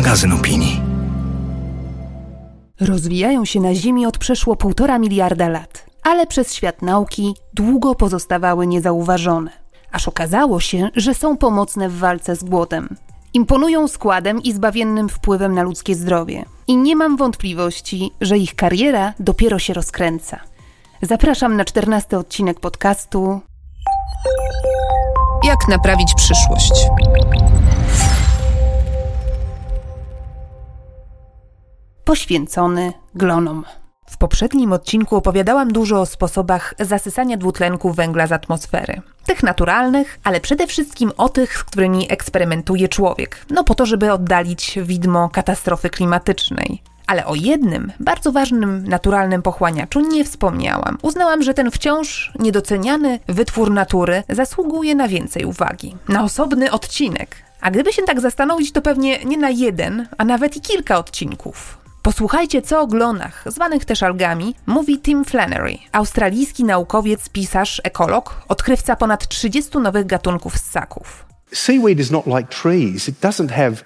magazyn opinii. Rozwijają się na Ziemi od przeszło półtora miliarda lat, ale przez świat nauki długo pozostawały niezauważone. Aż okazało się, że są pomocne w walce z głodem. Imponują składem i zbawiennym wpływem na ludzkie zdrowie. I nie mam wątpliwości, że ich kariera dopiero się rozkręca. Zapraszam na czternasty odcinek podcastu Jak naprawić przyszłość? Poświęcony glonom. W poprzednim odcinku opowiadałam dużo o sposobach zasysania dwutlenku węgla z atmosfery. Tych naturalnych, ale przede wszystkim o tych, z którymi eksperymentuje człowiek. No po to, żeby oddalić widmo katastrofy klimatycznej. Ale o jednym, bardzo ważnym naturalnym pochłaniaczu nie wspomniałam. Uznałam, że ten wciąż niedoceniany wytwór natury zasługuje na więcej uwagi. Na osobny odcinek. A gdyby się tak zastanowić, to pewnie nie na jeden, a nawet i kilka odcinków. Posłuchajcie, co o glonach, zwanych też algami, mówi Tim Flannery, australijski naukowiec, pisarz, ekolog, odkrywca ponad 30 nowych gatunków ssaków.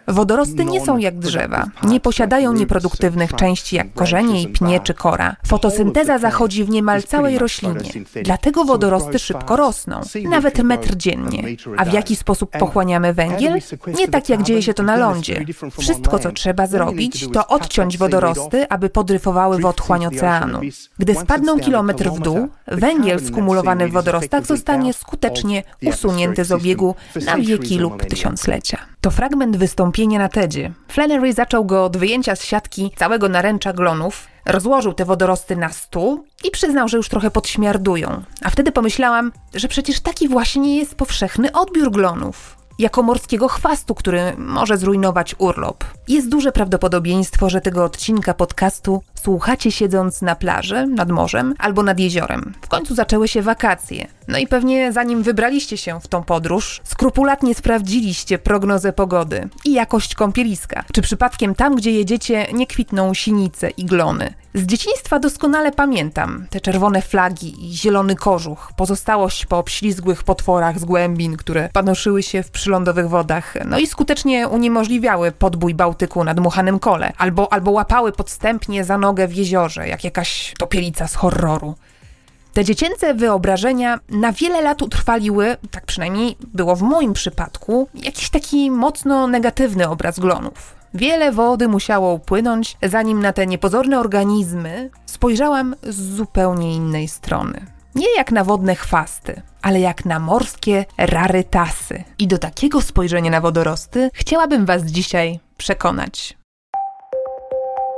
Wodorosty nie są jak drzewa. Nie posiadają nieproduktywnych części jak korzenie i pnie czy kora. Fotosynteza zachodzi w niemal całej roślinie. Dlatego wodorosty szybko rosną, nawet metr dziennie. A w jaki sposób pochłaniamy węgiel? Nie tak jak dzieje się to na lądzie. Wszystko, co trzeba zrobić, to odciąć wodorosty, aby podryfowały w otchłań oceanu. Gdy spadną kilometr w dół, węgiel skumulowany w wodorostach zostanie skutecznie usunięty z obiegu na wiele wieki lub tysiąclecia. To fragment wystąpienia na TEDzie. Flannery zaczął go od wyjęcia z siatki całego naręcza glonów, rozłożył te wodorosty na stół i przyznał, że już trochę podśmiardują. A wtedy pomyślałam, że przecież taki właśnie jest powszechny odbiór glonów jako morskiego chwastu, który może zrujnować urlop. Jest duże prawdopodobieństwo, że tego odcinka podcastu słuchacie siedząc na plaży, nad morzem albo nad jeziorem. W końcu zaczęły się wakacje. No i pewnie zanim wybraliście się w tą podróż, skrupulatnie sprawdziliście prognozę pogody i jakość kąpieliska. Czy przypadkiem tam, gdzie jedziecie, nie kwitną sinice i glony. Z dzieciństwa doskonale pamiętam te czerwone flagi i zielony kożuch, pozostałość po obślizgłych potworach z głębin, które panoszyły się w przylądowych wodach, no i skutecznie uniemożliwiały podbój Bałtyku na dmuchanym kole, albo, albo łapały podstępnie za nogę w jeziorze, jak jakaś topielica z horroru. Te dziecięce wyobrażenia na wiele lat utrwaliły, tak przynajmniej było w moim przypadku, jakiś taki mocno negatywny obraz glonów. Wiele wody musiało upłynąć, zanim na te niepozorne organizmy spojrzałam z zupełnie innej strony. Nie jak na wodne chwasty, ale jak na morskie rarytasy. I do takiego spojrzenia na wodorosty chciałabym Was dzisiaj przekonać.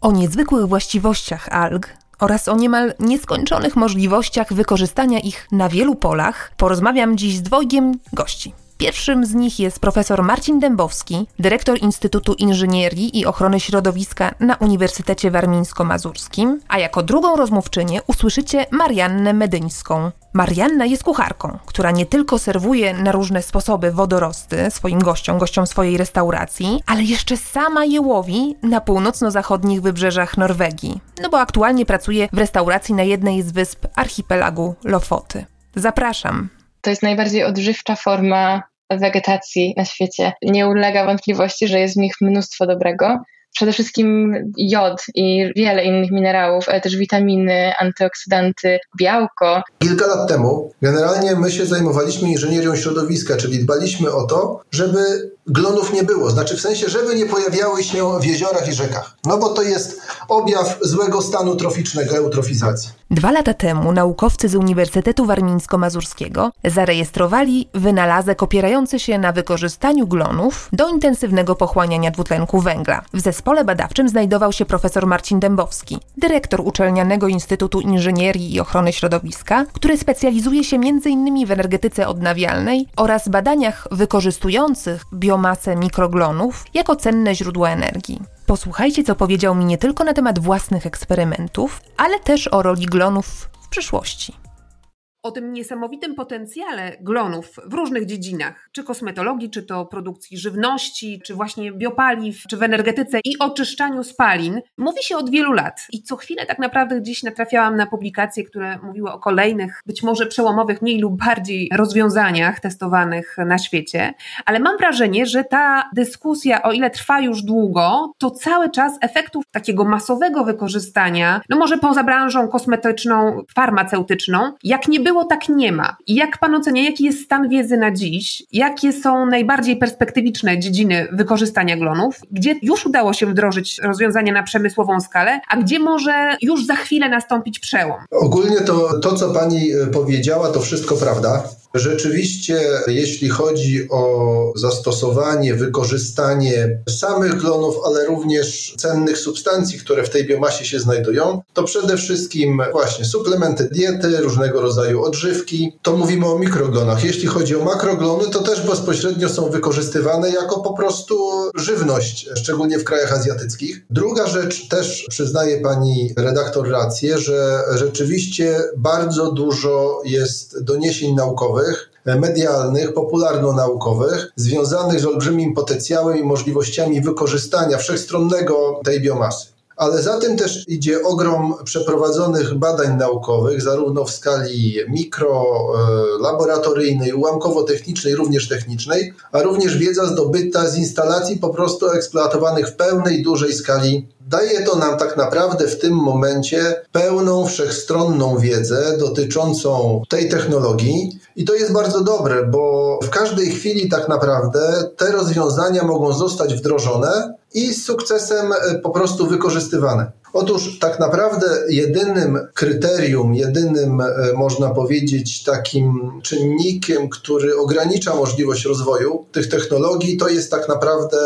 O niezwykłych właściwościach alg oraz o niemal nieskończonych możliwościach wykorzystania ich na wielu polach porozmawiam dziś z dwojgiem gości. Pierwszym z nich jest profesor Marcin Dębowski, dyrektor Instytutu Inżynierii i Ochrony Środowiska na Uniwersytecie Warmińsko-Mazurskim, a jako drugą rozmówczynię usłyszycie Mariannę Medyńską. Marianna jest kucharką, która nie tylko serwuje na różne sposoby wodorosty swoim gościom, gościom swojej restauracji, ale jeszcze sama je łowi na północno-zachodnich wybrzeżach Norwegii, no bo aktualnie pracuje w restauracji na jednej z wysp archipelagu Lofoty. Zapraszam. To jest najbardziej odżywcza forma wegetacji na świecie. Nie ulega wątpliwości, że jest w nich mnóstwo dobrego. Przede wszystkim jod i wiele innych minerałów, ale też witaminy, antyoksydanty, białko. Kilka lat temu generalnie my się zajmowaliśmy inżynierią środowiska, czyli dbaliśmy o to, żeby glonów nie było. Znaczy w sensie, żeby nie pojawiały się w jeziorach i rzekach. No bo to jest objaw złego stanu troficznego, eutrofizacji. Dwa lata temu naukowcy z Uniwersytetu Warmińsko-Mazurskiego zarejestrowali wynalazek opierający się na wykorzystaniu glonów do intensywnego pochłaniania dwutlenku węgla. W zespole badawczym znajdował się profesor Marcin Dębowski, dyrektor Uczelnianego Instytutu Inżynierii i Ochrony Środowiska, który specjalizuje się m.in. w energetyce odnawialnej oraz badaniach wykorzystujących biomasę mikroglonów jako cenne źródło energii. Posłuchajcie, co powiedział mi nie tylko na temat własnych eksperymentów, ale też o roli glonów w przyszłości o tym niesamowitym potencjale glonów w różnych dziedzinach, czy kosmetologii, czy to produkcji żywności, czy właśnie biopaliw, czy w energetyce i oczyszczaniu spalin, mówi się od wielu lat. I co chwilę tak naprawdę gdzieś natrafiałam na publikacje, które mówiły o kolejnych, być może przełomowych, mniej lub bardziej rozwiązaniach testowanych na świecie. Ale mam wrażenie, że ta dyskusja, o ile trwa już długo, to cały czas efektów takiego masowego wykorzystania, no może poza branżą kosmetyczną, farmaceutyczną, jak nie było było, tak nie ma. Jak pan ocenia, jaki jest stan wiedzy na dziś? Jakie są najbardziej perspektywiczne dziedziny wykorzystania glonów? Gdzie już udało się wdrożyć rozwiązania na przemysłową skalę, a gdzie może już za chwilę nastąpić przełom? Ogólnie to, to co pani e, powiedziała, to wszystko prawda. Rzeczywiście, jeśli chodzi o zastosowanie, wykorzystanie samych glonów, ale również cennych substancji, które w tej biomasie się znajdują, to przede wszystkim właśnie suplementy diety, różnego rodzaju odżywki. To mówimy o mikroglonach. Jeśli chodzi o makroglony, to też bezpośrednio są wykorzystywane jako po prostu żywność, szczególnie w krajach azjatyckich. Druga rzecz, też przyznaje pani redaktor rację, że rzeczywiście bardzo dużo jest doniesień naukowych, medialnych, popularno-naukowych, związanych z olbrzymim potencjałem i możliwościami wykorzystania wszechstronnego tej biomasy. Ale za tym też idzie ogrom przeprowadzonych badań naukowych, zarówno w skali mikro, e, laboratoryjnej, ułamkowo-technicznej, również technicznej, a również wiedza zdobyta z instalacji po prostu eksploatowanych w pełnej, dużej skali Daje to nam tak naprawdę w tym momencie pełną, wszechstronną wiedzę dotyczącą tej technologii i to jest bardzo dobre, bo w każdej chwili tak naprawdę te rozwiązania mogą zostać wdrożone i z sukcesem e, po prostu wykorzystywane. Otóż tak naprawdę jedynym kryterium, jedynym e, można powiedzieć takim czynnikiem, który ogranicza możliwość rozwoju tych technologii, to jest tak naprawdę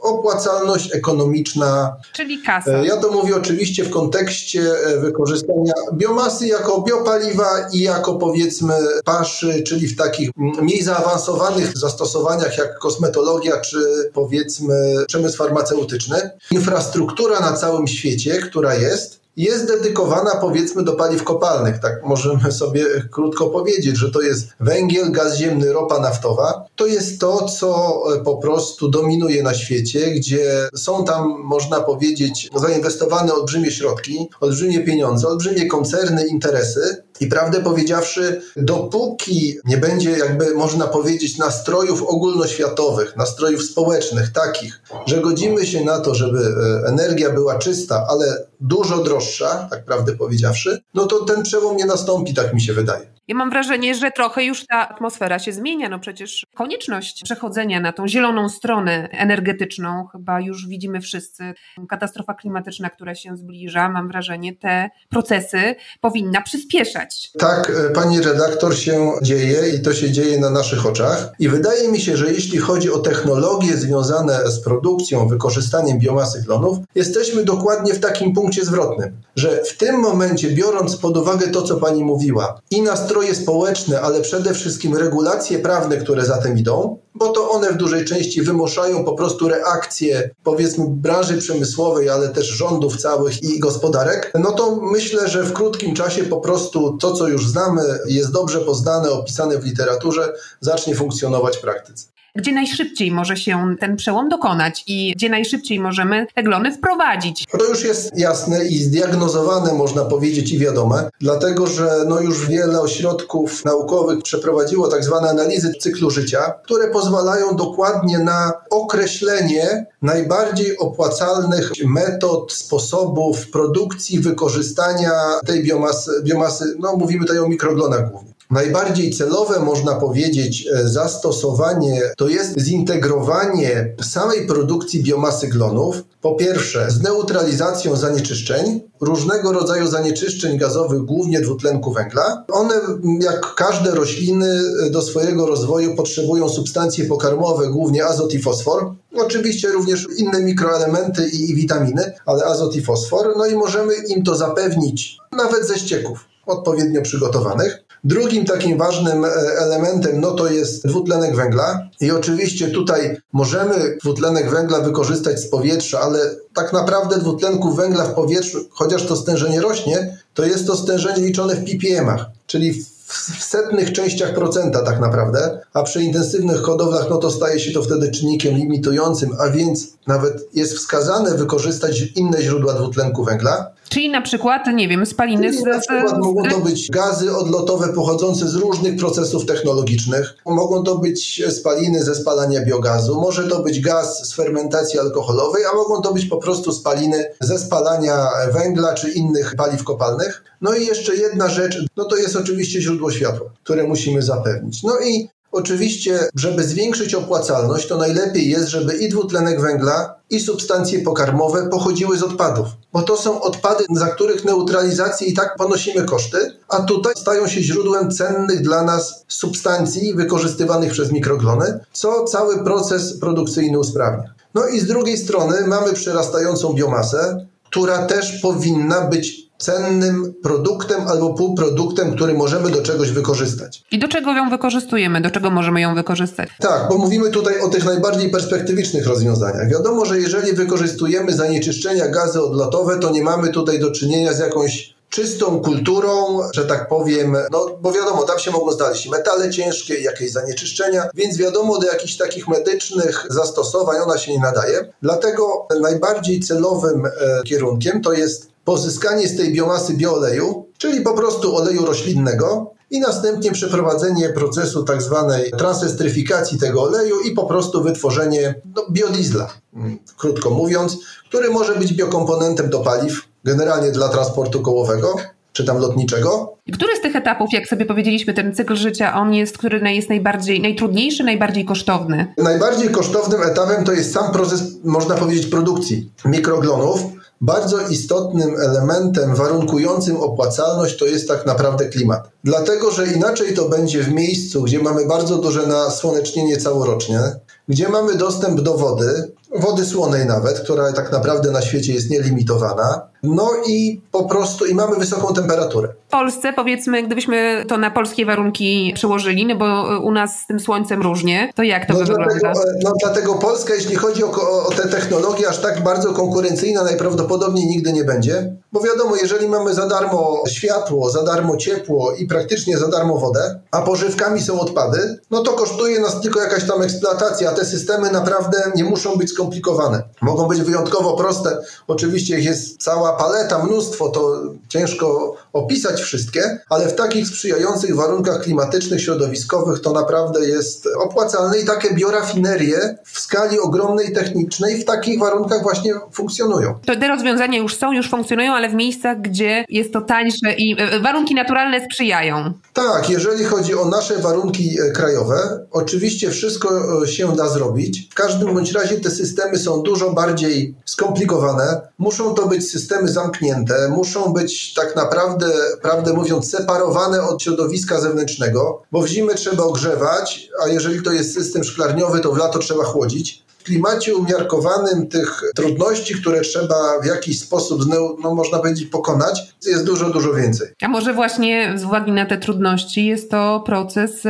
opłacalność ekonomiczna. Czyli kasa. E, ja to mówię oczywiście w kontekście e, wykorzystania biomasy jako biopaliwa i jako powiedzmy paszy, czyli w takich mniej zaawansowanych zastosowaniach jak kosmetologia czy powiedzmy przemysł farmaceutyczny. Infrastruktura na całym świecie, która jest, jest dedykowana powiedzmy do paliw kopalnych. Tak możemy sobie krótko powiedzieć, że to jest węgiel, gaz ziemny, ropa naftowa. To jest to, co e, po prostu dominuje na świecie, gdzie są tam, można powiedzieć, zainwestowane olbrzymie środki, olbrzymie pieniądze, olbrzymie koncerny, interesy. I prawdę powiedziawszy, dopóki nie będzie, jakby można powiedzieć, nastrojów ogólnoświatowych, nastrojów społecznych, takich, że godzimy się na to, żeby e, energia była czysta, ale dużo droższa, tak prawdę powiedziawszy, no to ten przełom nie nastąpi, tak mi się wydaje. Ja mam wrażenie, że trochę już ta atmosfera się zmienia. No przecież konieczność przechodzenia na tą zieloną stronę energetyczną chyba już widzimy wszyscy. Katastrofa klimatyczna, która się zbliża, mam wrażenie, te procesy powinna przyspieszać. Tak, e, pani redaktor, się dzieje i to się dzieje na naszych oczach. I wydaje mi się, że jeśli chodzi o technologie związane z produkcją, wykorzystaniem biomasy glonów, jesteśmy dokładnie w takim punkcie zwrotnym, że w tym momencie, biorąc pod uwagę to, co pani mówiła, i nastroje nastroje społeczne, ale przede wszystkim regulacje prawne, które za tym idą, bo to one w dużej części wymuszają po prostu reakcje, powiedzmy, branży przemysłowej, ale też rządów całych i gospodarek, no to myślę, że w krótkim czasie po prostu to, co już znamy, jest dobrze poznane, opisane w literaturze, zacznie funkcjonować w praktyce gdzie najszybciej może się ten przełom dokonać i gdzie najszybciej możemy te glony wprowadzić. To już jest jasne i zdiagnozowane, można powiedzieć, i wiadome, dlatego że no już wiele ośrodków naukowych przeprowadziło tak zwane analizy cyklu życia, które pozwalają dokładnie na określenie najbardziej opłacalnych metod, sposobów produkcji, wykorzystania tej biomasy, biomasy no mówimy tutaj o mikroglonach głównie. Najbardziej celowe, można powiedzieć, e, zastosowanie to jest zintegrowanie samej produkcji biomasy glonów, po pierwsze z neutralizacją zanieczyszczeń, różnego rodzaju zanieczyszczeń gazowych, głównie dwutlenku węgla. One, jak każde rośliny, e, do swojego rozwoju potrzebują substancje pokarmowe, głównie azot i fosfor. Oczywiście również inne mikroelementy i witaminy, ale azot i fosfor. No i możemy im to zapewnić nawet ze ścieków odpowiednio przygotowanych. Drugim takim ważnym e, elementem no to jest dwutlenek węgla i oczywiście tutaj możemy dwutlenek węgla wykorzystać z powietrza, ale tak naprawdę dwutlenku węgla w powietrzu, chociaż to stężenie rośnie, to jest to stężenie liczone w ppm-ach, czyli w setnych częściach procenta tak naprawdę, a przy intensywnych hodowlach no to staje się to wtedy czynnikiem limitującym, a więc nawet jest wskazane wykorzystać inne źródła dwutlenku węgla. Czyli na przykład, nie wiem, spaliny Czyli na przykład mogą to być gazy odlotowe pochodzące z różnych procesów technologicznych. Mogą to być spaliny ze spalania biogazu, może to być gaz z fermentacji alkoholowej, a mogą to być po prostu spaliny ze spalania węgla czy innych paliw kopalnych. No i jeszcze jedna rzecz, no to jest oczywiście źródło światła, które musimy zapewnić. No i Oczywiście, żeby zwiększyć opłacalność, to najlepiej jest, żeby i dwutlenek węgla, i substancje pokarmowe pochodziły z odpadów, bo to są odpady, za których neutralizację i tak ponosimy koszty, a tutaj stają się źródłem cennych dla nas substancji wykorzystywanych przez mikroglony, co cały proces produkcyjny usprawnia. No i z drugiej strony mamy przyrastającą biomasę, która też powinna być cennym produktem albo półproduktem, który możemy do czegoś wykorzystać. I do czego ją wykorzystujemy? Do czego możemy ją wykorzystać? Tak, bo mówimy tutaj o tych najbardziej perspektywicznych rozwiązaniach. Wiadomo, że jeżeli wykorzystujemy zanieczyszczenia gazy odlotowe, to nie mamy tutaj do czynienia z jakąś czystą kulturą, że tak powiem, no bo wiadomo, tam się mogą znaleźć metale ciężkie, jakieś zanieczyszczenia, więc wiadomo, do jakichś takich medycznych zastosowań ona się nie nadaje. Dlatego najbardziej celowym e, kierunkiem to jest pozyskanie z tej biomasy bioleju, czyli po prostu oleju roślinnego i następnie przeprowadzenie procesu tak zwanej transestryfikacji tego oleju i po prostu wytworzenie no, biodizla, mm, krótko mówiąc, który może być biokomponentem do paliw, generalnie dla transportu kołowego czy tam lotniczego. Który z tych etapów, jak sobie powiedzieliśmy, ten cykl życia, on jest, który jest najbardziej, najtrudniejszy, najbardziej kosztowny? Najbardziej kosztownym etapem to jest sam proces, można powiedzieć, produkcji mikroglonów, bardzo istotnym elementem warunkującym opłacalność to jest tak naprawdę klimat. Dlatego, że inaczej to będzie w miejscu, gdzie mamy bardzo duże nasłonecznienie całorocznie, gdzie mamy dostęp do wody, wody słonej nawet, która tak naprawdę na świecie jest nielimitowana, no i po prostu i mamy wysoką temperaturę. W Polsce, powiedzmy, gdybyśmy to na polskie warunki przełożyli, no bo u nas z tym słońcem różnie, to jak to no by dlatego, wygląda? No dlatego Polska, jeśli chodzi o, o te technologie, aż tak bardzo konkurencyjna najprawdopodobniej nigdy nie będzie, bo wiadomo, jeżeli mamy za darmo światło, za darmo ciepło i praktycznie za darmo wodę, a pożywkami są odpady, no to kosztuje nas tylko jakaś tam eksploatacja, a te systemy naprawdę nie muszą być skomplikowane. Mogą być wyjątkowo proste, oczywiście ich jest cała paleta, mnóstwo, to ciężko opisać wszystkie, ale w takich sprzyjających warunkach klimatycznych, środowiskowych to naprawdę jest opłacalne i takie biorafinerie w skali ogromnej technicznej w takich warunkach właśnie funkcjonują. To te rozwiązania już są, już funkcjonują, ale w miejscach, gdzie jest to tańsze i e, warunki naturalne sprzyjają. Tak, jeżeli chodzi o nasze warunki e, krajowe, oczywiście wszystko e, się da zrobić. W każdym bądź razie te systemy są dużo bardziej skomplikowane. Muszą to być systemy zamknięte, muszą być tak naprawdę, prawdę mówiąc, separowane od środowiska zewnętrznego, bo w zimę trzeba ogrzewać, a jeżeli to jest system szklarniowy, to w lato trzeba chłodzić w klimacie umiarkowanym tych trudności, które trzeba w jakiś sposób, no, można powiedzieć, pokonać, jest dużo, dużo więcej. A może właśnie z uwagi na te trudności jest to proces,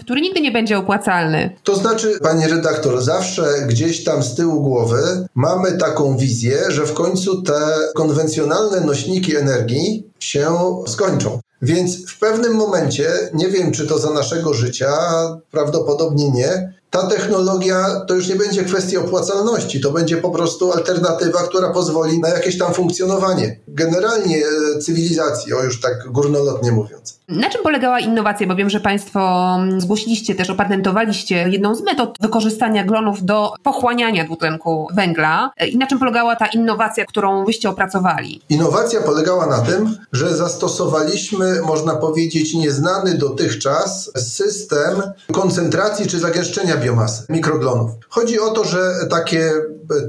który nigdy nie będzie opłacalny? To znaczy, pani redaktor, zawsze gdzieś tam z tyłu głowy mamy taką wizję, że w końcu te konwencjonalne nośniki energii się skończą. Więc w pewnym momencie, nie wiem czy to za naszego życia, prawdopodobnie nie, ta technologia to już nie będzie kwestia opłacalności, to będzie po prostu alternatywa, która pozwoli na jakieś tam funkcjonowanie. Generalnie e, cywilizacji, o już tak górnolotnie mówiąc. Na czym polegała innowacja? Bo wiem, że Państwo mm, zgłosiliście też, opatentowaliście jedną z metod wykorzystania glonów do pochłaniania dwutlenku węgla. E, I na czym polegała ta innowacja, którą wyście opracowali? Innowacja polegała na tym, że zastosowaliśmy, można powiedzieć, nieznany dotychczas system koncentracji czy zagęszczenia mikroglonów. Chodzi o to, że takie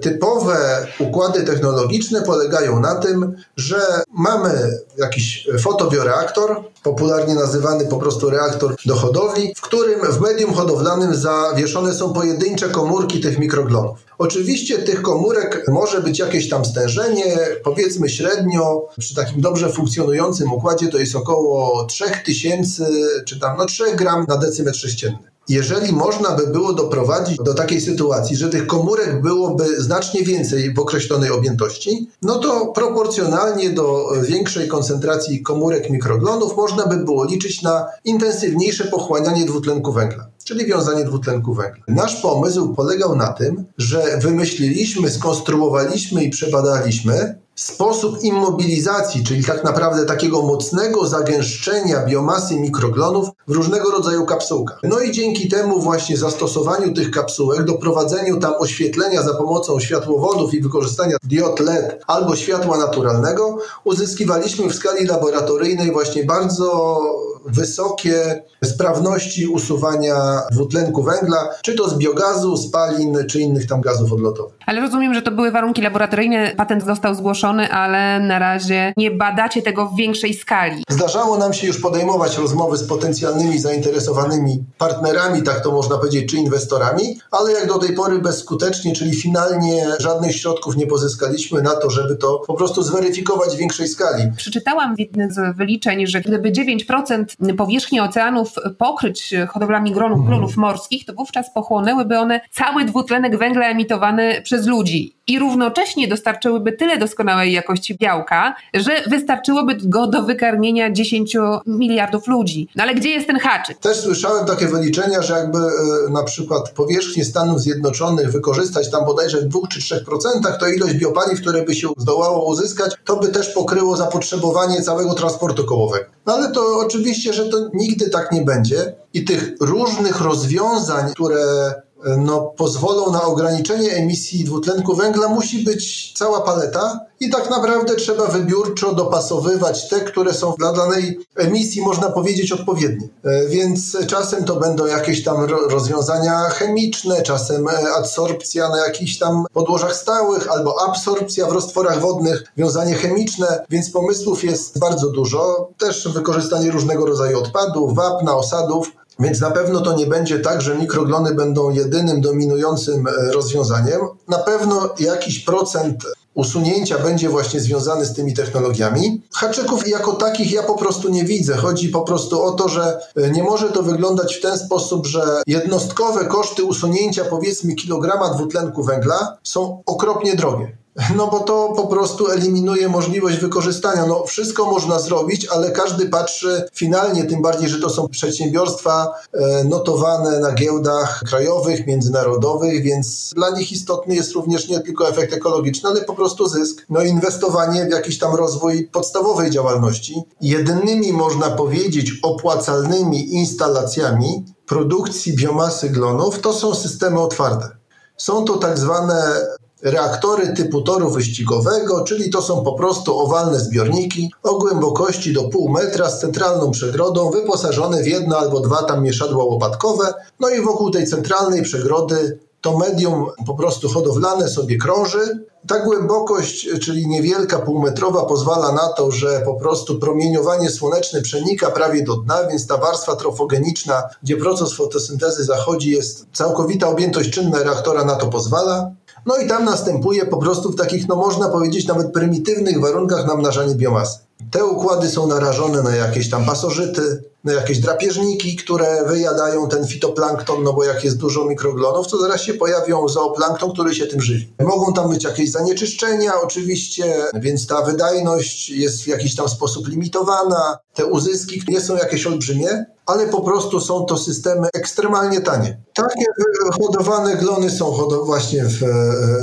typowe układy technologiczne polegają na tym, że mamy jakiś fotobioreaktor, popularnie nazywany po prostu reaktor do hodowli, w którym w medium hodowlanym zawieszone są pojedyncze komórki tych mikroglonów. Oczywiście tych komórek może być jakieś tam stężenie, powiedzmy średnio przy takim dobrze funkcjonującym układzie to jest około 3000 czy tam no 3 gram na decymetr sześcienny. Jeżeli można by było doprowadzić do takiej sytuacji, że tych komórek byłoby znacznie więcej w określonej objętości, no to proporcjonalnie do większej koncentracji komórek mikroglonów można by było liczyć na intensywniejsze pochłanianie dwutlenku węgla czyli wiązanie dwutlenku węgla. Nasz pomysł polegał na tym, że wymyśliliśmy, skonstruowaliśmy i przebadaliśmy sposób immobilizacji, czyli tak naprawdę takiego mocnego zagęszczenia biomasy mikroglonów w różnego rodzaju kapsułkach. No i dzięki temu właśnie zastosowaniu tych kapsułek, doprowadzeniu tam oświetlenia za pomocą światłowodów i wykorzystania diod LED albo światła naturalnego, uzyskiwaliśmy w skali laboratoryjnej właśnie bardzo wysokie sprawności usuwania dwutlenku węgla, czy to z biogazu, spalin, czy innych tam gazów odlotowych. Ale rozumiem, że to były warunki laboratoryjne, patent został zgłoszony, ale na razie nie badacie tego w większej skali. Zdarzało nam się już podejmować rozmowy z potencjalnymi zainteresowanymi partnerami, tak to można powiedzieć, czy inwestorami, ale jak do tej pory bezskutecznie, czyli finalnie żadnych środków nie pozyskaliśmy na to, żeby to po prostu zweryfikować w większej skali. Przeczytałam w jednym z wyliczeń, że gdyby 9% powierzchni oceanów pokryć hodowlami glonów, glonów morskich, to wówczas pochłonęłyby one cały dwutlenek węgla emitowany przez ludzi i równocześnie dostarczyłyby tyle doskonałej jakości białka, że wystarczyłoby go do wykarmienia 10 miliardów ludzi. No ale gdzie jest ten haczyk? Też słyszałem takie wyliczenia, że jakby e, na przykład powierzchnię Stanów Zjednoczonych wykorzystać tam bodajże w 2 czy 3%, to ilość biopaliw, które by się zdołało uzyskać, to by też pokryło zapotrzebowanie całego transportu kołowego. No ale to oczywiście, że to nigdy tak nie będzie i tych różnych rozwiązań, które no, pozwolą na ograniczenie emisji dwutlenku węgla, musi być cała paleta i tak naprawdę trzeba wybiórczo dopasowywać te, które są dla danej emisji, można powiedzieć, odpowiednie. E, więc czasem to będą jakieś tam rozwiązania chemiczne, czasem e, adsorpcja na jakichś tam podłożach stałych, albo absorpcja w roztworach wodnych, wiązanie chemiczne, więc pomysłów jest bardzo dużo. Też wykorzystanie różnego rodzaju odpadów, wapna, osadów. Więc na pewno to nie będzie tak, że mikroglony będą jedynym dominującym e, rozwiązaniem. Na pewno jakiś procent usunięcia będzie właśnie związany z tymi technologiami. Haczyków jako takich ja po prostu nie widzę. Chodzi po prostu o to, że e, nie może to wyglądać w ten sposób, że jednostkowe koszty usunięcia powiedzmy kilograma dwutlenku węgla są okropnie drogie. No bo to po prostu eliminuje możliwość wykorzystania. No wszystko można zrobić, ale każdy patrzy finalnie, tym bardziej, że to są przedsiębiorstwa e, notowane na giełdach krajowych, międzynarodowych, więc dla nich istotny jest również nie tylko efekt ekologiczny, ale po prostu zysk. No inwestowanie w jakiś tam rozwój podstawowej działalności. Jedynymi, można powiedzieć, opłacalnymi instalacjami produkcji biomasy glonów to są systemy otwarte. Są to tak zwane reaktory typu toru wyścigowego, czyli to są po prostu owalne zbiorniki o głębokości do pół metra z centralną przegrodą, wyposażone w jedno albo dwa tam mieszadła łopatkowe. No i wokół tej centralnej przegrody to medium po prostu hodowlane sobie krąży. Ta głębokość, czyli niewielka, półmetrowa, pozwala na to, że po prostu promieniowanie słoneczne przenika prawie do dna, więc ta warstwa trofogeniczna, gdzie proces fotosyntezy zachodzi, jest całkowita objętość czynna reaktora na to pozwala. No i tam następuje po prostu w takich, no można powiedzieć, nawet prymitywnych warunkach namnażanie biomasy. Te układy są narażone na jakieś tam pasożyty, jakieś drapieżniki, które wyjadają ten fitoplankton, no bo jak jest dużo mikroglonów, to zaraz się pojawią zooplankton, który się tym żywi. Mogą tam być jakieś zanieczyszczenia oczywiście, więc ta wydajność jest w jakiś tam sposób limitowana. Te uzyski nie są jakieś olbrzymie, ale po prostu są to systemy ekstremalnie tanie. Takie hodowane glony są hodowane właśnie w,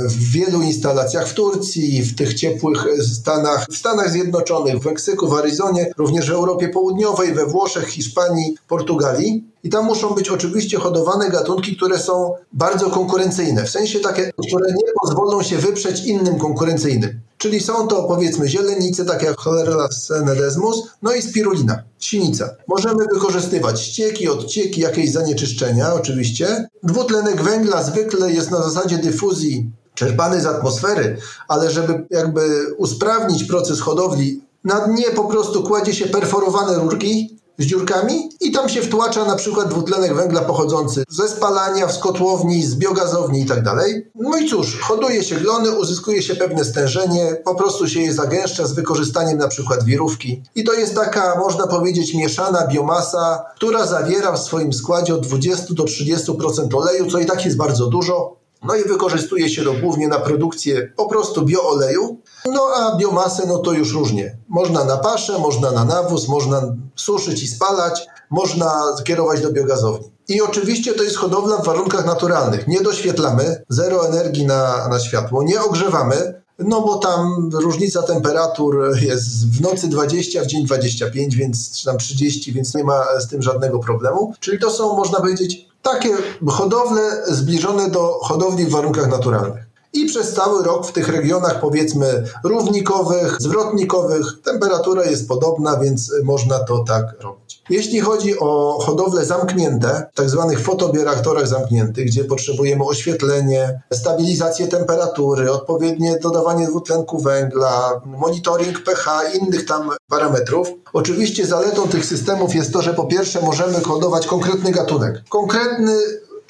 w, wielu instalacjach w Turcji, w tych ciepłych Stanach, w Stanach Zjednoczonych, w Meksyku, w Arizonie, również w Europie Południowej, we Włoszech, Hiszpanii, Portugalii. I tam muszą być oczywiście hodowane gatunki, które są bardzo konkurencyjne, w sensie takie, które nie pozwolą się wyprzeć innym konkurencyjnym. Czyli są to powiedzmy zielenice, takie jak Cholera senedesmus, no i spirulina, sinica. Możemy wykorzystywać ścieki, odcieki, jakieś zanieczyszczenia oczywiście. Dwutlenek węgla zwykle jest na zasadzie dyfuzji czerpany z atmosfery, ale żeby jakby usprawnić proces hodowli, na dnie po prostu kładzie się perforowane rurki, z dziurkami i tam się wtłacza na przykład dwutlenek węgla pochodzący ze spalania, z kotłowni, z biogazowni i tak. No i cóż, hoduje się glony, uzyskuje się pewne stężenie, po prostu się je zagęszcza z wykorzystaniem na przykład wirówki. I to jest taka, można powiedzieć, mieszana biomasa, która zawiera w swoim składzie od 20 do 30% oleju, co i tak jest bardzo dużo. No i wykorzystuje się to głównie na produkcję po prostu biooleju. No a biomasę no to już różnie. Można na paszę, można na nawóz, można suszyć i spalać, można kierować do biogazowni. I oczywiście to jest hodowla w warunkach naturalnych. Nie doświetlamy, zero energii na, na światło, nie ogrzewamy, no bo tam różnica temperatur jest w nocy 20, w dzień 25, więc czy tam 30, więc nie ma z tym żadnego problemu. Czyli to są, można powiedzieć, takie hodowle zbliżone do hodowli w warunkach naturalnych. I przez cały rok w tych regionach, powiedzmy, równikowych, zwrotnikowych, temperatura jest podobna, więc można to tak robić. Jeśli chodzi o hodowle zamknięte, tak zwanych fotobioreaktorach zamkniętych, gdzie potrzebujemy oświetlenie, stabilizację temperatury, odpowiednie dodawanie dwutlenku węgla, monitoring pH, innych tam parametrów. Oczywiście zaletą tych systemów jest to, że po pierwsze możemy hodować konkretny gatunek. Konkretny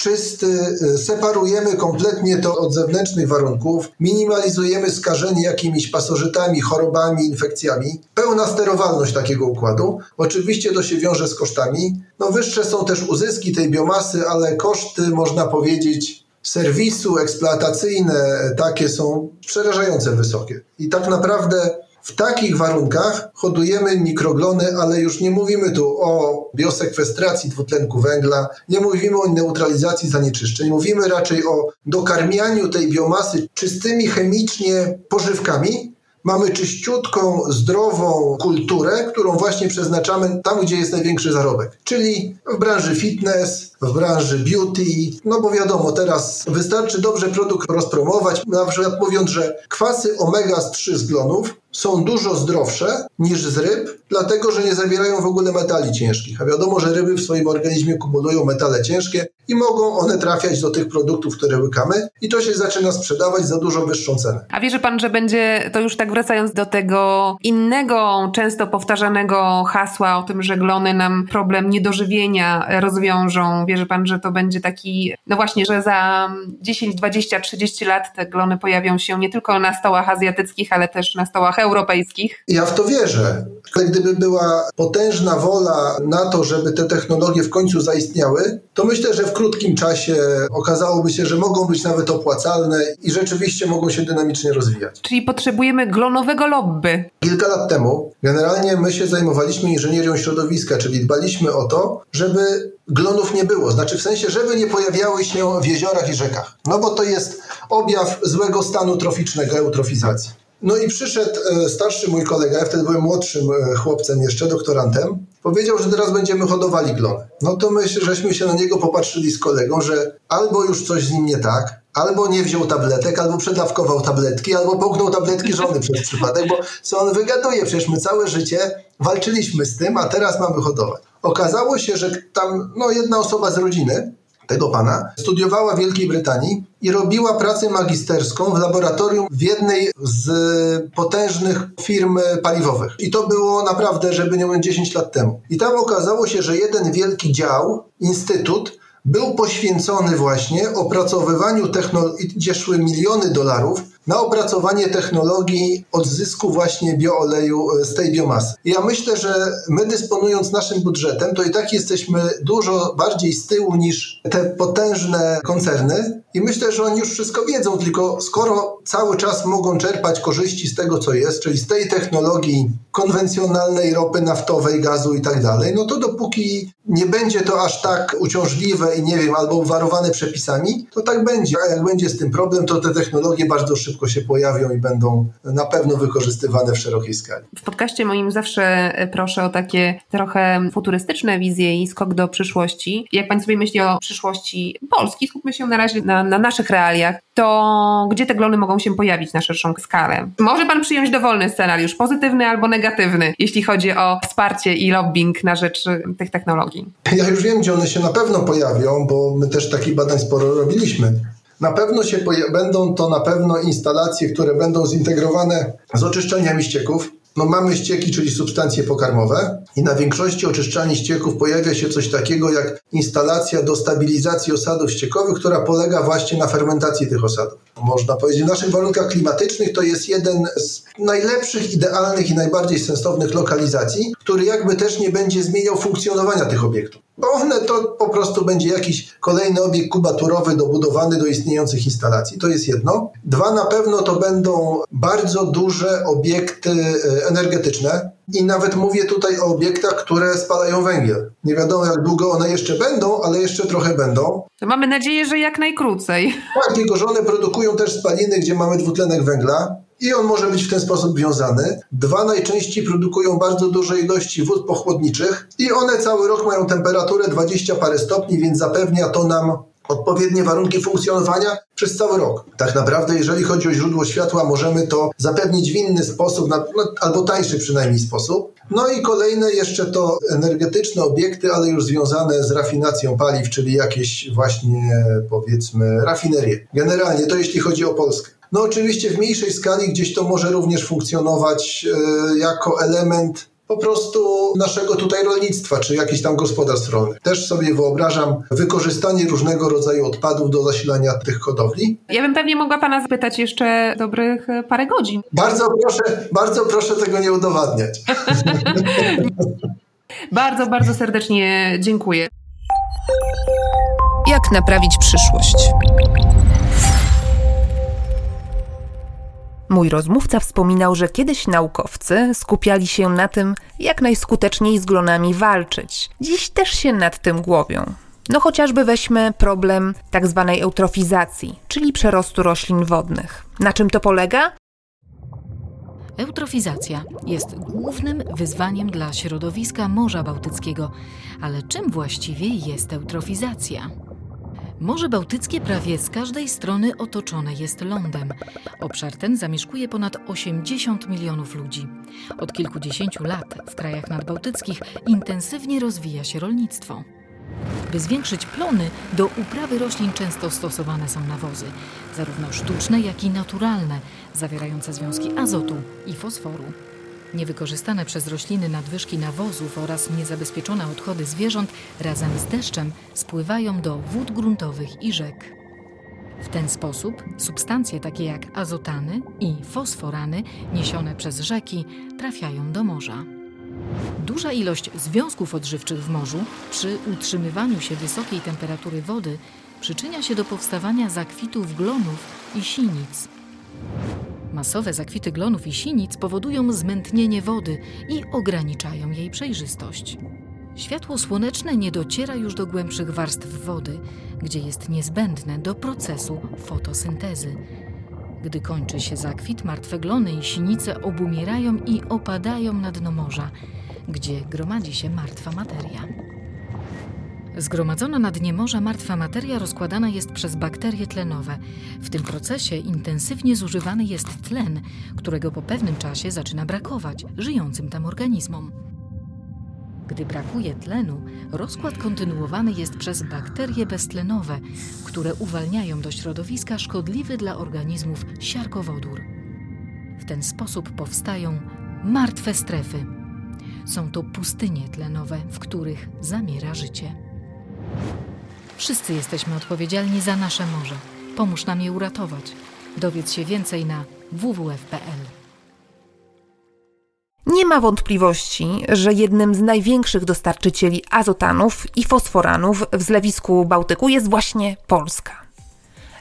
czysty, y, separujemy kompletnie to od zewnętrznych warunków, minimalizujemy skażenie jakimiś pasożytami, chorobami, infekcjami. Pełna sterowalność takiego układu. Oczywiście to się wiąże z kosztami. No wyższe są też uzyski tej biomasy, ale koszty można powiedzieć serwisu eksploatacyjne takie są przerażające wysokie. I tak naprawdę w takich warunkach hodujemy mikroglony, ale już nie mówimy tu o biosekwestracji dwutlenku węgla, nie mówimy o neutralizacji zanieczyszczeń, mówimy raczej o dokarmianiu tej biomasy czystymi chemicznie pożywkami, mamy czyściutką, zdrową kulturę, którą właśnie przeznaczamy tam, gdzie jest największy zarobek. Czyli w branży fitness, w branży beauty, no bo wiadomo, teraz wystarczy dobrze produkt rozpromować, na przykład mówiąc, że kwasy omega-3 z glonów są dużo zdrowsze niż z ryb, dlatego że nie zawierają w ogóle metali ciężkich. A wiadomo, że ryby w swoim organizmie kumulują metale ciężkie i mogą one trafiać do tych produktów, które łykamy i to się zaczyna sprzedawać za dużo wyższą cenę. A wierzy pan, że będzie, to już tak wracając do tego innego, często powtarzanego hasła o tym, że glony nam problem niedożywienia rozwiążą. Wierzy pan, że to będzie taki, no właśnie, że za 10, 20, 30 lat te glony pojawią się nie tylko na stołach azjatyckich, ale też na stołach europejskich? Ja w to wierzę. Ale gdyby była potężna wola na to, żeby te technologie w końcu zaistniały, to myślę, że w krótkim czasie okazałoby się, że mogą być nawet opłacalne i rzeczywiście mogą się dynamicznie rozwijać. Czyli potrzebujemy glonowego lobby. Kilka lat temu generalnie my się zajmowaliśmy inżynierią środowiska, czyli dbaliśmy o to, żeby glonów nie było. Znaczy w sensie, żeby nie pojawiały się w jeziorach i rzekach. No bo to jest objaw złego stanu troficznego, eutrofizacji. No i przyszedł e, starszy mój kolega, ja wtedy byłem młodszym e, chłopcem jeszcze, doktorantem, powiedział, że teraz będziemy hodowali glony. No to my, żeśmy się na niego popatrzyli z kolegą, że albo już coś z nim nie tak, albo nie wziął tabletek, albo przedawkował tabletki, albo połknął tabletki żony przez przypadek, bo co on wygaduje? Przecież my całe życie walczyliśmy z tym, a teraz mamy hodować. Okazało się, że tam no, jedna osoba z rodziny tego pana, studiowała w Wielkiej Brytanii i robiła pracę magisterską w laboratorium w jednej z potężnych firm paliwowych. I to było naprawdę, żeby nie mówić, 10 lat temu. I tam okazało się, że jeden wielki dział, instytut, był poświęcony właśnie opracowywaniu technologii, gdzie szły miliony dolarów na opracowanie technologii odzysku właśnie biooleju e, z tej biomasy. Ja myślę, że my dysponując naszym budżetem, to i tak jesteśmy dużo bardziej z tyłu niż te potężne koncerny i myślę, że oni już wszystko wiedzą, tylko skoro cały czas mogą czerpać korzyści z tego, co jest, czyli z tej technologii konwencjonalnej ropy naftowej, gazu i tak dalej, no to dopóki nie będzie to aż tak uciążliwe i nie wiem, albo obwarowane przepisami, to tak będzie. A jak będzie z tym problem, to te technologie bardzo szybko się pojawią i będą na pewno wykorzystywane w szerokiej skali. W podcaście moim zawsze proszę o takie trochę futurystyczne wizje i skok do przyszłości. Jak Pan sobie myśli o przyszłości Polski, skupmy się na razie na, na naszych realiach, to gdzie te glony mogą się pojawić na szerszą skalę? Może Pan przyjąć dowolny scenariusz, pozytywny albo negatywny, jeśli chodzi o wsparcie i lobbying na rzecz tych technologii? Ja już wiem, gdzie one się na pewno pojawią, bo my też takich badań sporo robiliśmy. Na pewno się będą to na pewno instalacje, które będą zintegrowane z oczyszczeniami ścieków. No mamy ścieki, czyli substancje pokarmowe i na większości oczyszczalni ścieków pojawia się coś takiego jak instalacja do stabilizacji osadów ściekowych, która polega właśnie na fermentacji tych osadów. Można powiedzieć, w naszych warunkach klimatycznych to jest jeden z najlepszych, idealnych i najbardziej sensownych lokalizacji, który jakby też nie będzie zmieniał funkcjonowania tych obiektów. Bo one to po prostu będzie jakiś kolejny obiekt kubaturowy dobudowany do istniejących instalacji. To jest jedno. Dwa, na pewno to będą bardzo duże obiekty e, energetyczne. I nawet mówię tutaj o obiektach, które spalają węgiel. Nie wiadomo, jak długo one jeszcze będą, ale jeszcze trochę będą. To mamy nadzieję, że jak najkrócej. Tak, jego żony produkują też spaliny, gdzie mamy dwutlenek węgla i on może być w ten sposób wiązany. Dwa najczęściej produkują bardzo duże ilości wód pochłodniczych i one cały rok mają temperaturę 20 parę stopni, więc zapewnia to nam odpowiednie warunki funkcjonowania przez cały rok. Tak naprawdę, jeżeli chodzi o źródło światła, możemy to zapewnić w inny sposób, no, albo tańszy przynajmniej sposób. No i kolejne jeszcze to energetyczne obiekty, ale już związane z rafinacją paliw, czyli jakieś właśnie powiedzmy rafinerie. Generalnie to jeśli chodzi o Polskę. No oczywiście w mniejszej skali gdzieś to może również funkcjonować e, jako element po prostu naszego tutaj rolnictwa, czy jakichś tam gospodarstw rolnych. Też sobie wyobrażam wykorzystanie różnego rodzaju odpadów do zasilania tych hodowli. Ja bym pewnie mogła Pana zapytać jeszcze dobrych e, parę godzin. Bardzo proszę, bardzo proszę tego nie udowadniać. bardzo, bardzo serdecznie dziękuję. Jak naprawić przyszłość? Mój rozmówca wspominał, że kiedyś naukowcy skupiali się na tym, jak najskuteczniej z glonami walczyć. Dziś też się nad tym głowią. No chociażby weźmy problem tak zwanej eutrofizacji, czyli przerostu roślin wodnych. Na czym to polega? Eutrofizacja jest głównym wyzwaniem dla środowiska Morza Bałtyckiego. Ale czym właściwie jest eutrofizacja? Morze Bałtyckie prawie z każdej strony otoczone jest lądem. Obszar ten zamieszkuje ponad 80 milionów ludzi. Od kilkudziesięciu lat w krajach nadbałtyckich intensywnie rozwija się rolnictwo. By zwiększyć plony, do uprawy roślin często stosowane są nawozy, zarówno sztuczne, jak i naturalne, zawierające związki azotu i fosforu. Niewykorzystane przez rośliny nadwyżki nawozów oraz niezabezpieczone odchody zwierząt razem z deszczem spływają do wód gruntowych i rzek. W ten sposób substancje takie jak azotany i fosforany niesione przez rzeki trafiają do morza. Duża ilość związków odżywczych w morzu przy utrzymywaniu się wysokiej temperatury wody przyczynia się do powstawania zakwitów glonów i sinic. Masowe zakwity glonów i sinic powodują zmętnienie wody i ograniczają jej przejrzystość. Światło słoneczne nie dociera już do głębszych warstw wody, gdzie jest niezbędne do procesu fotosyntezy. Gdy kończy się zakwit, martwe glony i sinice obumierają i opadają na dno morza, gdzie gromadzi się martwa materia. Zgromadzona na dnie morza martwa materia rozkładana jest przez bakterie tlenowe. W tym procesie intensywnie zużywany jest tlen, którego po pewnym czasie zaczyna brakować żyjącym tam organizmom. Gdy brakuje tlenu, rozkład kontynuowany jest przez bakterie beztlenowe, które uwalniają do środowiska szkodliwy dla organizmów siarkowodór. W ten sposób powstają martwe strefy. Są to pustynie tlenowe, w których zamiera życie. Wszyscy jesteśmy odpowiedzialni za nasze morze. Pomóż nam je uratować. Dowiedz się więcej na www.pl. Nie ma wątpliwości, że jednym z największych dostarczycieli azotanów i fosforanów w zlewisku Bałtyku jest właśnie Polska.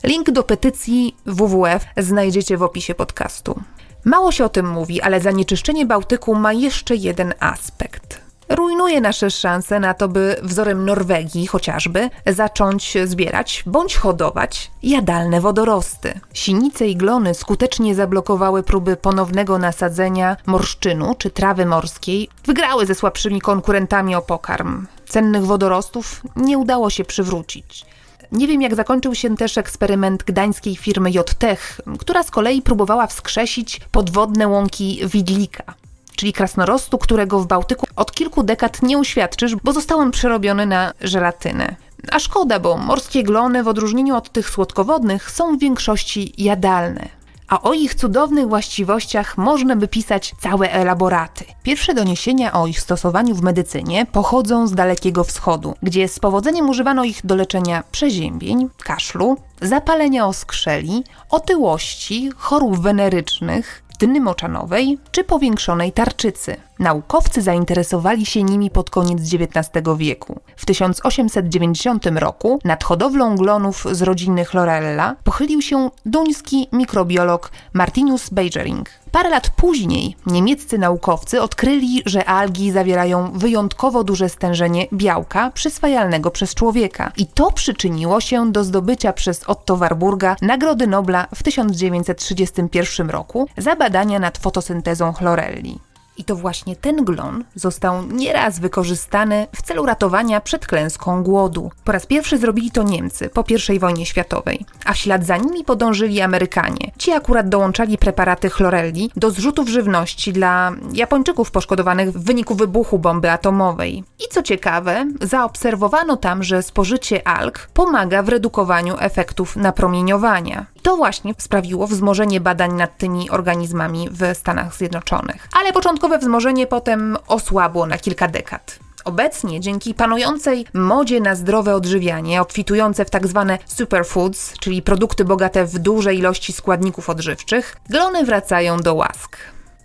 Link do petycji WWF znajdziecie w opisie podcastu. Mało się o tym mówi, ale zanieczyszczenie Bałtyku ma jeszcze jeden aspekt. Rujnuje nasze szanse na to, by wzorem Norwegii chociażby zacząć zbierać bądź hodować jadalne wodorosty. Sinice i glony skutecznie zablokowały próby ponownego nasadzenia morszczynu czy trawy morskiej, wygrały ze słabszymi konkurentami o pokarm. Cennych wodorostów nie udało się przywrócić. Nie wiem, jak zakończył się też eksperyment gdańskiej firmy JTech, która z kolei próbowała wskrzesić podwodne łąki Widlika, czyli krasnorostu, którego w Bałtyku od kilku dekad nie uświadczysz, bo został on przerobiony na żelatynę. A szkoda, bo morskie glony w odróżnieniu od tych słodkowodnych są w większości jadalne a o ich cudownych właściwościach można by pisać całe elaboraty. Pierwsze doniesienia o ich stosowaniu w medycynie pochodzą z Dalekiego Wschodu, gdzie z powodzeniem używano ich do leczenia przeziębień, kaszlu, zapalenia oskrzeli, otyłości, chorób wenerycznych, dny moczanowej czy powiększonej tarczycy. Naukowcy zainteresowali się nimi pod koniec XIX wieku. W 1890 roku nad hodowlą glonów z rodziny Chlorella pochylił się duński mikrobiolog Martinus Beijering. Parę lat później niemieccy naukowcy odkryli, że algi zawierają wyjątkowo duże stężenie białka przyswajalnego przez człowieka. I to przyczyniło się do zdobycia przez Otto Warburga Nagrody Nobla w 1931 roku za badania nad fotosyntezą chlorelli. I to właśnie ten glon został nieraz wykorzystany w celu ratowania przed klęską głodu. Po raz pierwszy zrobili to Niemcy po I wojnie światowej, a w ślad za nimi podążyli Amerykanie. Ci akurat dołączali preparaty chlorelli do zrzutów żywności dla Japończyków poszkodowanych w wyniku wybuchu bomby atomowej. I co ciekawe, zaobserwowano tam, że spożycie alg pomaga w redukowaniu efektów napromieniowania. To właśnie sprawiło wzmożenie badań nad tymi organizmami w Stanach Zjednoczonych. Ale początkowe wzmożenie potem osłabło na kilka dekad. Obecnie, dzięki panującej modzie na zdrowe odżywianie, obfitujące w tak zwane superfoods, czyli produkty bogate w duże ilości składników odżywczych, glony wracają do łask.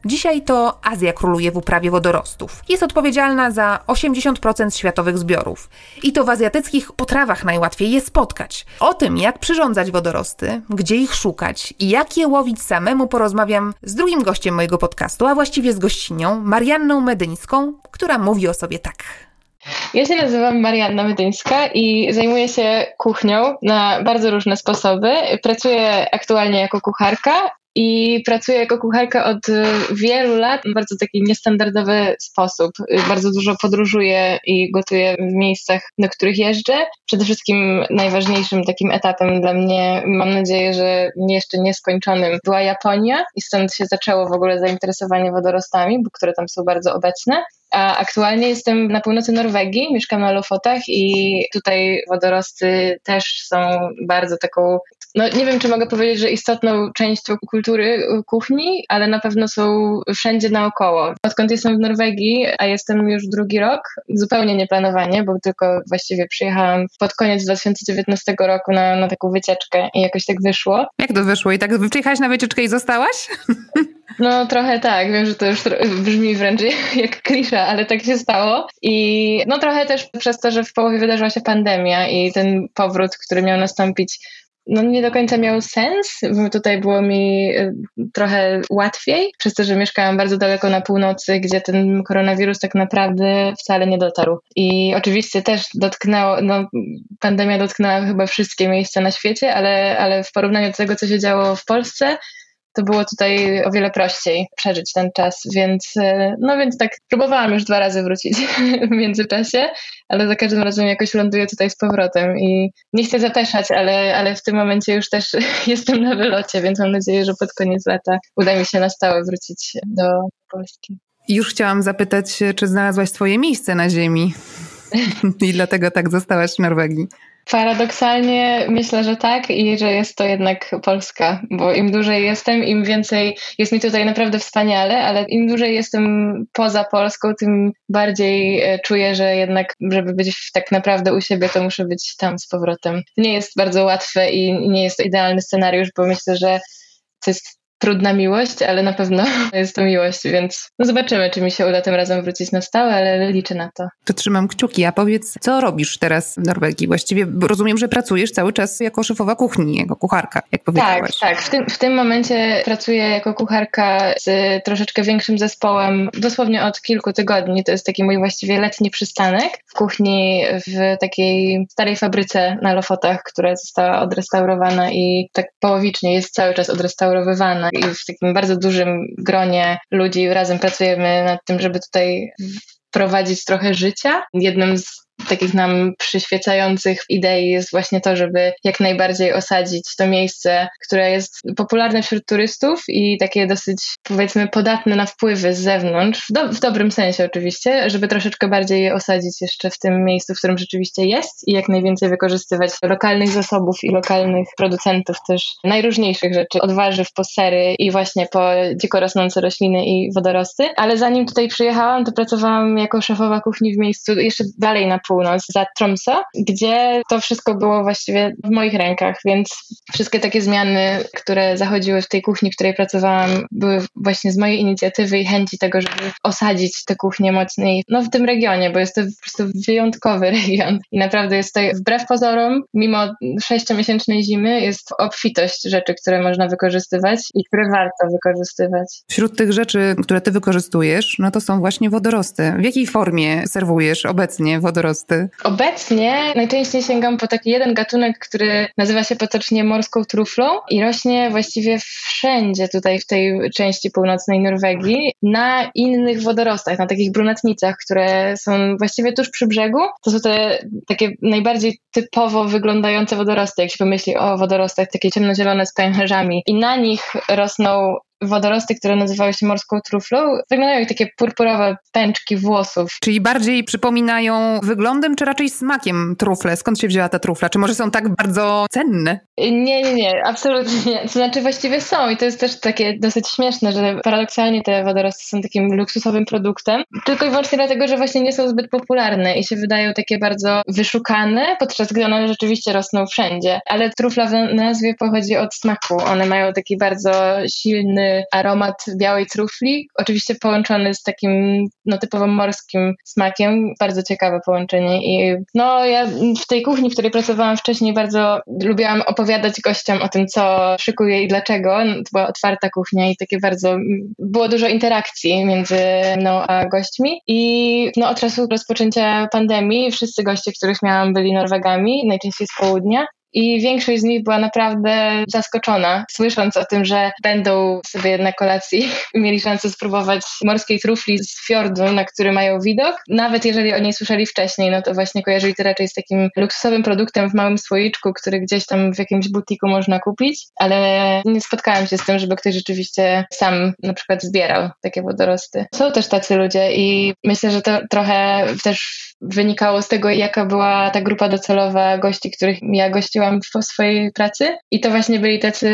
Dzisiaj to Azja króluje w uprawie wodorostów. Jest odpowiedzialna za 80% światowych zbiorów. I to w azjatyckich potrawach najłatwiej je spotkać. O tym, jak przyrządzać wodorosty, gdzie ich szukać i jak je łowić samemu porozmawiam z drugim gościem mojego podcastu, a właściwie z gościnią, Marianną Medyńską, która mówi o sobie tak. Ja się nazywam Marianna Medyńska i zajmuję się kuchnią na bardzo różne sposoby. Pracuję aktualnie jako kucharka i pracuję jako kucharka od y, wielu lat w bardzo taki niestandardowy sposób. Y, bardzo dużo podróżuję i gotuję w miejscach, do których jeżdżę. Przede wszystkim najważniejszym takim etapem dla mnie, mam nadzieję, że jeszcze nieskończonym, była Japonia i stąd się zaczęło w ogóle zainteresowanie wodorostami, bo które tam są bardzo obecne. A aktualnie jestem na północy Norwegii, mieszkam na Lofotach i tutaj wodorosty też są bardzo taką, no nie wiem czy mogę powiedzieć, że istotną częścią kultury kuchni, ale na pewno są wszędzie naokoło. Odkąd jestem w Norwegii, a jestem już drugi rok, zupełnie nieplanowanie, bo tylko właściwie przyjechałam pod koniec 2019 roku na, na taką wycieczkę i jakoś tak wyszło. Jak to wyszło? I tak przyjechałaś na wycieczkę i zostałaś? No trochę tak, wiem, że to już brzmi wręcz jak klisza, ale tak się stało. I no trochę też przez to, że w połowie wydarzyła się pandemia i ten powrót, który miał nastąpić, no nie do końca miał sens. Tutaj było mi y, trochę łatwiej, przez to, że mieszkałam bardzo daleko na północy, gdzie ten koronawirus tak naprawdę wcale nie dotarł. I oczywiście też dotknęło, no pandemia dotknęła chyba wszystkie miejsca na świecie, ale, ale w porównaniu do tego, co się działo w Polsce, to było tutaj o wiele prościej przeżyć ten czas, więc e, no więc tak próbowałam już dwa razy wrócić w międzyczasie, ale za każdym razem jakoś ląduję tutaj z powrotem i nie chcę zapeszać, ale, ale w tym momencie już też jestem na wylocie, więc mam nadzieję, że pod koniec lata uda mi się na stałe wrócić do Polski. Już chciałam zapytać, czy znalazłaś swoje miejsce na ziemi i dlatego tak zostałaś w Norwegii. Paradoksalnie myślę, że tak i że jest to jednak Polska, bo im dłużej jestem, im więcej jest mi tutaj naprawdę wspaniale, ale im dłużej jestem poza Polską, tym bardziej e, czuję, że jednak, żeby być tak naprawdę u siebie, to muszę być tam z powrotem. Nie jest bardzo łatwe i nie jest to idealny scenariusz, bo myślę, że to jest trudna miłość, ale na pewno jest to miłość, więc no zobaczymy, czy mi się uda tym razem wrócić na stałe, ale liczę na to. To trzymam kciuki. A powiedz, co robisz teraz w Norwegii? Właściwie rozumiem, że pracujesz cały czas jako szefowa kuchni, jako kucharka, jak powiedziałaś. Tak, tak. W tym, w tym momencie pracuję jako kucharka z troszeczkę większym zespołem, dosłownie od kilku tygodni. To jest taki mój właściwie letni przystanek w kuchni w takiej starej fabryce na Lofotach, która została odrestaurowana i tak połowicznie jest cały czas odrestaurowywana i w takim bardzo dużym gronie ludzi razem pracujemy nad tym, żeby tutaj wprowadzić trochę życia. Jednym z takich nam przyświecających idei jest właśnie to, żeby jak najbardziej osadzić to miejsce, które jest popularne wśród turystów i takie dosyć, powiedzmy, podatne na wpływy z zewnątrz, w, do, w dobrym sensie oczywiście, żeby troszeczkę bardziej je osadzić jeszcze w tym miejscu, w którym rzeczywiście jest i jak najwięcej wykorzystywać lokalnych zasobów i lokalnych producentów też najróżniejszych rzeczy, od warzyw po sery i właśnie po dziko rosnące rośliny i wodorosty. Ale zanim tutaj przyjechałam, to pracowałam jako szefowa kuchni w miejscu jeszcze dalej na północ, za Tromsø, gdzie to wszystko było właściwie w moich rękach, więc wszystkie takie zmiany, które zachodziły w tej kuchni, w której pracowałam, były właśnie z mojej inicjatywy i chęci tego, żeby osadzić tę kuchnię mocniej no, w tym regionie, bo jest to po prostu wyjątkowy region i naprawdę jest to wbrew pozorom, mimo sześciomiesięcznej zimy, jest obfitość rzeczy, które można wykorzystywać i które warto wykorzystywać. Wśród tych rzeczy, które ty wykorzystujesz, no to są właśnie wodorosty. W jakiej formie serwujesz obecnie wodorosty? Obecnie najczęściej sięgam po taki jeden gatunek, który nazywa się potocznie morską truflą i rośnie właściwie wszędzie tutaj w tej części północnej Norwegii na innych wodorostach, na takich brunatnicach, które są właściwie tuż przy brzegu. To są te takie najbardziej typowo wyglądające wodorosty, jak się pomyśli o wodorostach takie ciemnozielone z pęcherzami i na nich rosną wodorosty, które nazywały się morską truflą, wyglądają jak takie purpurowe pęczki włosów. Czyli bardziej przypominają wyglądem, czy raczej smakiem trufle? Skąd się wzięła ta trufla? Czy może są tak bardzo cenne? Nie, nie, nie, absolutnie nie. To znaczy właściwie są i to jest też takie dosyć śmieszne, że paradoksalnie te wodorosty są takim luksusowym produktem, tylko i wyłącznie dlatego, że właśnie nie są zbyt popularne i się wydają takie bardzo wyszukane, podczas gdy one rzeczywiście rosną wszędzie. Ale trufla w nazwie pochodzi od smaku. One mają taki bardzo silny aromat białej trufli, oczywiście połączony z takim no, typowo morskim smakiem. Bardzo ciekawe połączenie i no ja w tej kuchni, w której pracowałam wcześniej bardzo lubiłam opowiadać gościom o tym, co szykuję i dlaczego. No, to była otwarta kuchnia i takie bardzo, było dużo interakcji między mną a gośćmi i no od czasu rozpoczęcia pandemii wszyscy goście, których miałam byli Norwegami, najczęściej z południa i większość z nich była naprawdę zaskoczona, słysząc o tym, że będą sobie na kolacji mieli szansę spróbować morskiej trufli z fiordu, na który mają widok. Nawet jeżeli o niej słyszeli wcześniej, no to właśnie kojarzyli to raczej z takim luksusowym produktem w małym słoiczku, który gdzieś tam w jakimś butiku można kupić, ale nie spotkałam się z tym, żeby ktoś rzeczywiście sam na przykład zbierał takie wodorosty. Są też tacy ludzie i myślę, że to trochę też wynikało z tego, jaka była ta grupa docelowa gości, których ja gościłam w swojej pracy. I to właśnie byli tacy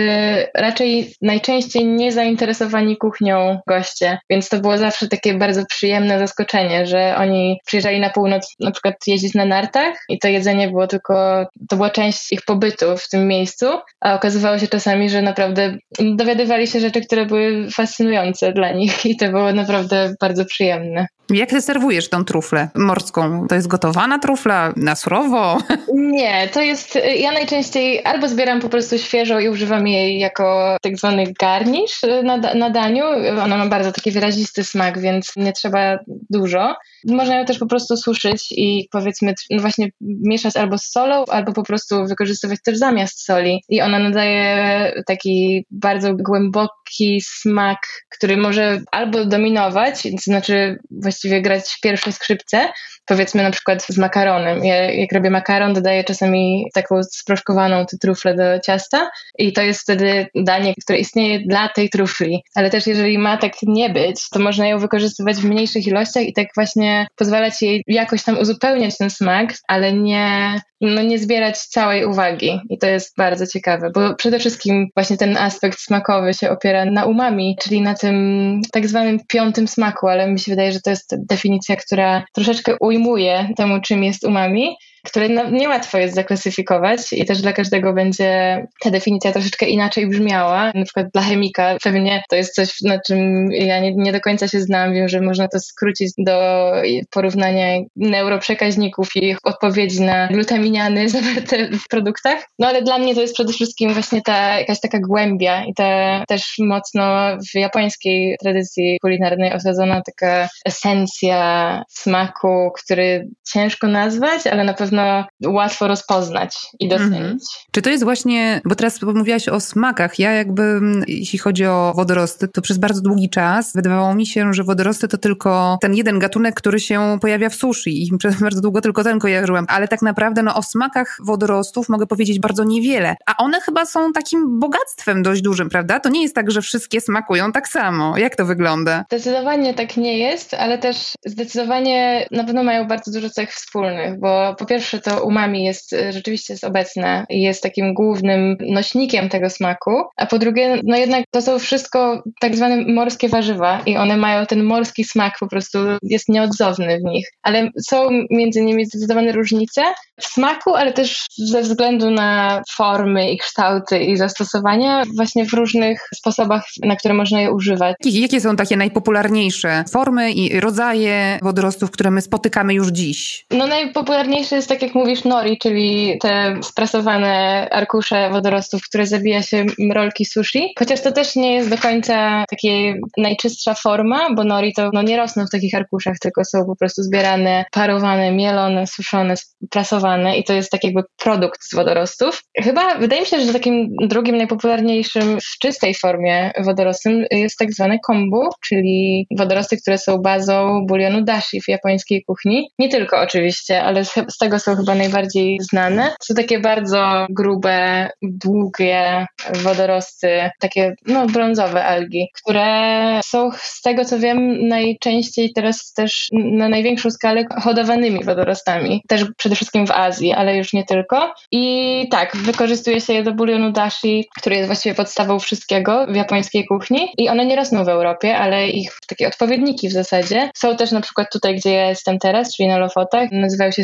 raczej najczęściej niezainteresowani kuchnią goście. Więc to było zawsze takie bardzo przyjemne zaskoczenie, że oni przyjeżdżali na północ na przykład jeździć na nartach i to jedzenie było tylko, to była część ich pobytu w tym miejscu, a okazywało się czasami, że naprawdę dowiadywali się rzeczy, które były fascynujące dla nich i to było naprawdę bardzo przyjemne. Jak ty serwujesz tą truflę morską? To jest gotowana trufla na surowo? Nie, to jest. Ja najczęściej albo zbieram po prostu świeżą i używam jej jako tak zwany garnisz na, na daniu. Ona ma bardzo taki wyrazisty smak, więc nie trzeba dużo. Można ją też po prostu suszyć i powiedzmy, no właśnie mieszać albo z solą, albo po prostu wykorzystywać też zamiast soli. I ona nadaje taki bardzo głęboki smak, który może albo dominować, to znaczy właściwie grać pierwsze skrzypce, powiedzmy na przykład z makaronem. Ja, jak robię makaron, dodaję czasami taką sproszkowaną tę truflę do ciasta i to jest wtedy danie, które istnieje dla tej trufli. Ale też jeżeli ma tak nie być, to można ją wykorzystywać w mniejszych ilościach i tak właśnie pozwalać jej jakoś tam uzupełniać ten smak, ale nie, no, nie zbierać całej uwagi. I to jest bardzo ciekawe, bo przede wszystkim właśnie ten aspekt smakowy się opiera na umami, czyli na tym tak zwanym piątym smaku, ale mi się wydaje, że to jest definicja, która troszeczkę ujmuje temu, czym jest umami które no, niełatwo jest zaklasyfikować i też dla każdego będzie ta definicja troszeczkę inaczej brzmiała. Na przykład dla chemika pewnie to jest coś, na czym ja nie, nie do końca się znam. Wiem, że można to skrócić do porównania neuroprzekaźników i ich odpowiedzi na glutaminiany zawarte w produktach. No ale dla mnie to jest przede wszystkim właśnie ta jakaś taka głębia i ta też mocno w japońskiej tradycji kulinarnej osadzona taka esencja smaku, który ciężko nazwać, ale na pewno pewno łatwo rozpoznać i docenić. Mhm. Czy to jest właśnie, bo teraz mówiłaś o smakach. Ja jakby, jeśli chodzi o wodorosty, to przez bardzo długi czas wydawało mi się, że wodorosty to tylko ten jeden gatunek, który się pojawia w sushi i przez bardzo długo tylko ten kojarzyłam. Ale tak naprawdę no, o smakach wodorostów mogę powiedzieć bardzo niewiele. A one chyba są takim bogactwem dość dużym, prawda? To nie jest tak, że wszystkie smakują tak samo. Jak to wygląda? Zdecydowanie tak nie jest, ale też zdecydowanie na pewno mają bardzo dużo cech wspólnych, bo po pierwsze pierwsze to umami jest e, rzeczywiście jest obecne i jest takim głównym nośnikiem tego smaku, a po drugie, no jednak to są wszystko tak zwane morskie warzywa i one mają ten morski smak po prostu jest nieodzowny w nich. Ale są między nimi zdecydowane różnice w smaku, ale też ze względu na formy i kształty i zastosowania właśnie w różnych sposobach, na które można je używać. Jakie są takie najpopularniejsze formy i rodzaje wodorostów, które my spotykamy już dziś? No najpopularniejsze jest tak jak mówisz nori, czyli te sprasowane arkusze wodorostów, które zabija się rolki sushi. Chociaż to też nie jest do końca taka najczystsza forma, bo nori to no, nie rosną w takich arkuszach, tylko są po prostu zbierane, parowane, mielone, suszone, prasowane i to jest tak jakby produkt z wodorostów. Chyba wydaje mi się, że takim drugim najpopularniejszym w czystej formie wodorostem jest tak zwane kombu, czyli wodorosty, które są bazą bulionu dashi w japońskiej kuchni. Nie tylko oczywiście, ale z tego są chyba najbardziej znane. Są takie bardzo grube, długie wodorosty, takie no, brązowe algi, które są z tego co wiem najczęściej teraz też na największą skalę hodowanymi wodorostami. Też przede wszystkim w Azji, ale już nie tylko. I tak, wykorzystuje się je do bulionu dashi, który jest właściwie podstawą wszystkiego w japońskiej kuchni. I one nie rosną w Europie, ale ich takie odpowiedniki w zasadzie są też na przykład tutaj, gdzie ja jestem teraz, czyli na Lofotach, nazywają się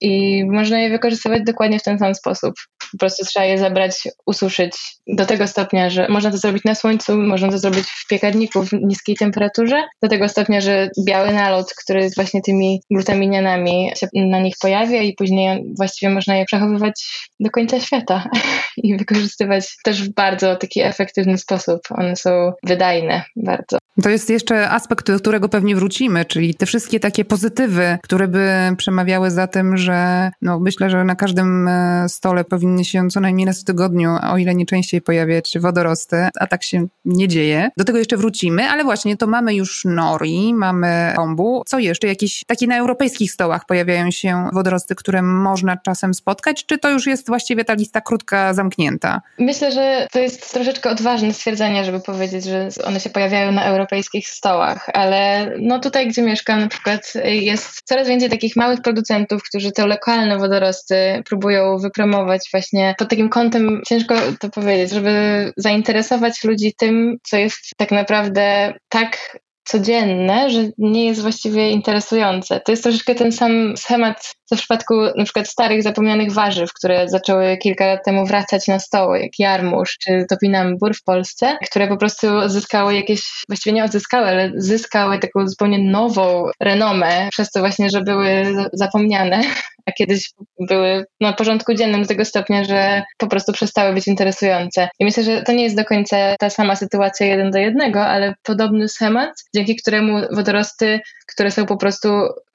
i można je wykorzystywać dokładnie w ten sam sposób. Po prostu trzeba je zebrać, ususzyć do tego stopnia, że można to zrobić na słońcu, można to zrobić w piekarniku w niskiej temperaturze, do tego stopnia, że biały nalot, który z właśnie tymi glutaminianami się na nich pojawia i później właściwie można je przechowywać do końca świata i wykorzystywać też w bardzo taki efektywny sposób. One są wydajne bardzo. To jest jeszcze aspekt, do którego pewnie wrócimy, czyli te wszystkie takie pozytywy, które by przemawiały za tym, że no myślę, że na każdym e, stole powinny się co najmniej raz w tygodniu, o ile nie częściej pojawiać wodorosty, a tak się nie dzieje. Do tego jeszcze wrócimy, ale właśnie to mamy już nori, mamy kombu. Co jeszcze? Jakieś takie na europejskich stołach pojawiają się wodorosty, które można czasem spotkać, czy to już jest właściwie ta lista krótka, zamknięta? Myślę, że to jest troszeczkę odważne stwierdzenie, żeby powiedzieć, że one się pojawiają na europejskich stołach, ale no tutaj, gdzie mieszkam na przykład jest coraz więcej takich małych producentów, którzy te lokalne wodorosty próbują wypromować właśnie pod takim kątem, ciężko to powiedzieć, żeby zainteresować ludzi tym, co jest tak naprawdę tak codzienne, że nie jest właściwie interesujące. To jest troszeczkę ten sam schemat co w przypadku na przykład starych, zapomnianych warzyw, które zaczęły kilka lat temu wracać na stoły, jak jarmuż czy topinambur w Polsce, które po prostu zyskały jakieś, właściwie nie odzyskały, ale zyskały taką zupełnie nową renomę, przez to właśnie, że były zapomniane, a kiedyś były na porządku dziennym do tego stopnia, że po prostu przestały być interesujące. I myślę, że to nie jest do końca ta sama sytuacja jeden do jednego, ale podobny schemat, dzięki któremu wodorosty, które są po prostu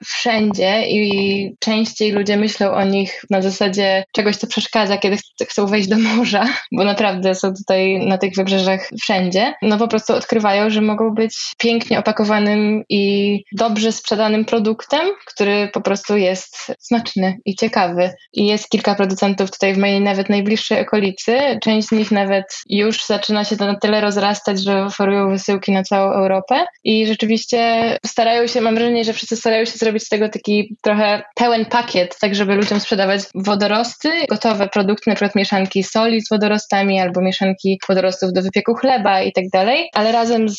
wszędzie i częściej ludzie myślą o nich na zasadzie czegoś, co przeszkadza, kiedy chcą wejść do morza, bo naprawdę są tutaj na tych wybrzeżach wszędzie, no po prostu odkrywają, że mogą być pięknie opakowanym i dobrze sprzedanym produktem, który po prostu jest smaczny i ciekawy. I jest kilka producentów tutaj w mojej nawet najbliższej okolicy. Część z nich nawet już zaczyna się to na tyle rozrastać, że oferują wysyłki na całą Europę i rzeczywiście starają się, mam wrażenie, że wszyscy starają się zrobić z tego taki trochę pełen pakiet, tak żeby ludziom sprzedawać wodorosty, gotowe produkty, na przykład mieszanki soli z wodorostami albo mieszanki wodorostów do wypieku chleba i tak dalej, ale razem z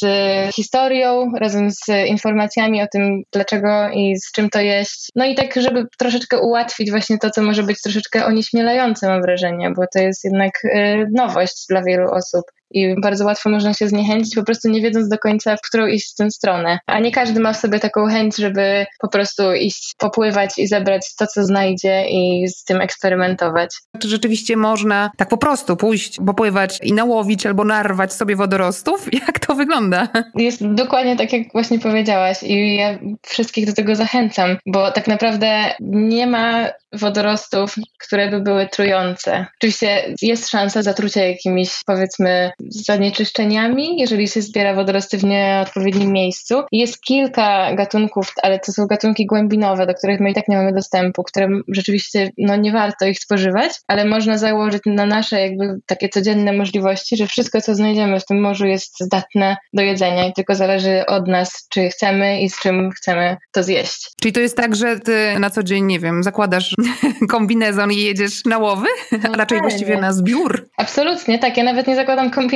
historią, razem z informacjami o tym, dlaczego i z czym to jeść. No i tak, żeby troszeczkę ułatwić właśnie to, co może być troszeczkę onieśmielające, mam wrażenie, bo to jest jednak y, nowość dla wielu osób i bardzo łatwo można się zniechęcić, po prostu nie wiedząc do końca, w którą iść w tę stronę. A nie każdy ma w sobie taką chęć, żeby po prostu iść, popływać i zebrać to, co znajdzie i z tym eksperymentować. Czy rzeczywiście można tak po prostu pójść, popływać i nałowić albo narwać sobie wodorostów? Jak to wygląda? Jest dokładnie tak, jak właśnie powiedziałaś i ja wszystkich do tego zachęcam, bo tak naprawdę nie ma wodorostów, które by były trujące. Oczywiście jest szansa zatrucia jakimiś, powiedzmy, zanieczyszczeniami, jeżeli się zbiera wodorosty w nieodpowiednim miejscu. Jest kilka gatunków, ale to są gatunki głębinowe, do których my i tak nie mamy dostępu, które rzeczywiście no, nie warto ich spożywać, ale można założyć na nasze jakby takie codzienne możliwości, że wszystko, co znajdziemy w tym morzu jest zdatne do jedzenia i tylko zależy od nas, czy chcemy i z czym chcemy to zjeść. Czyli to jest tak, że ty na co dzień, nie wiem, zakładasz kombinezon i jedziesz na łowy, a no raczej właściwie na zbiór? Absolutnie, tak. Ja nawet nie zakładam kombinezonu,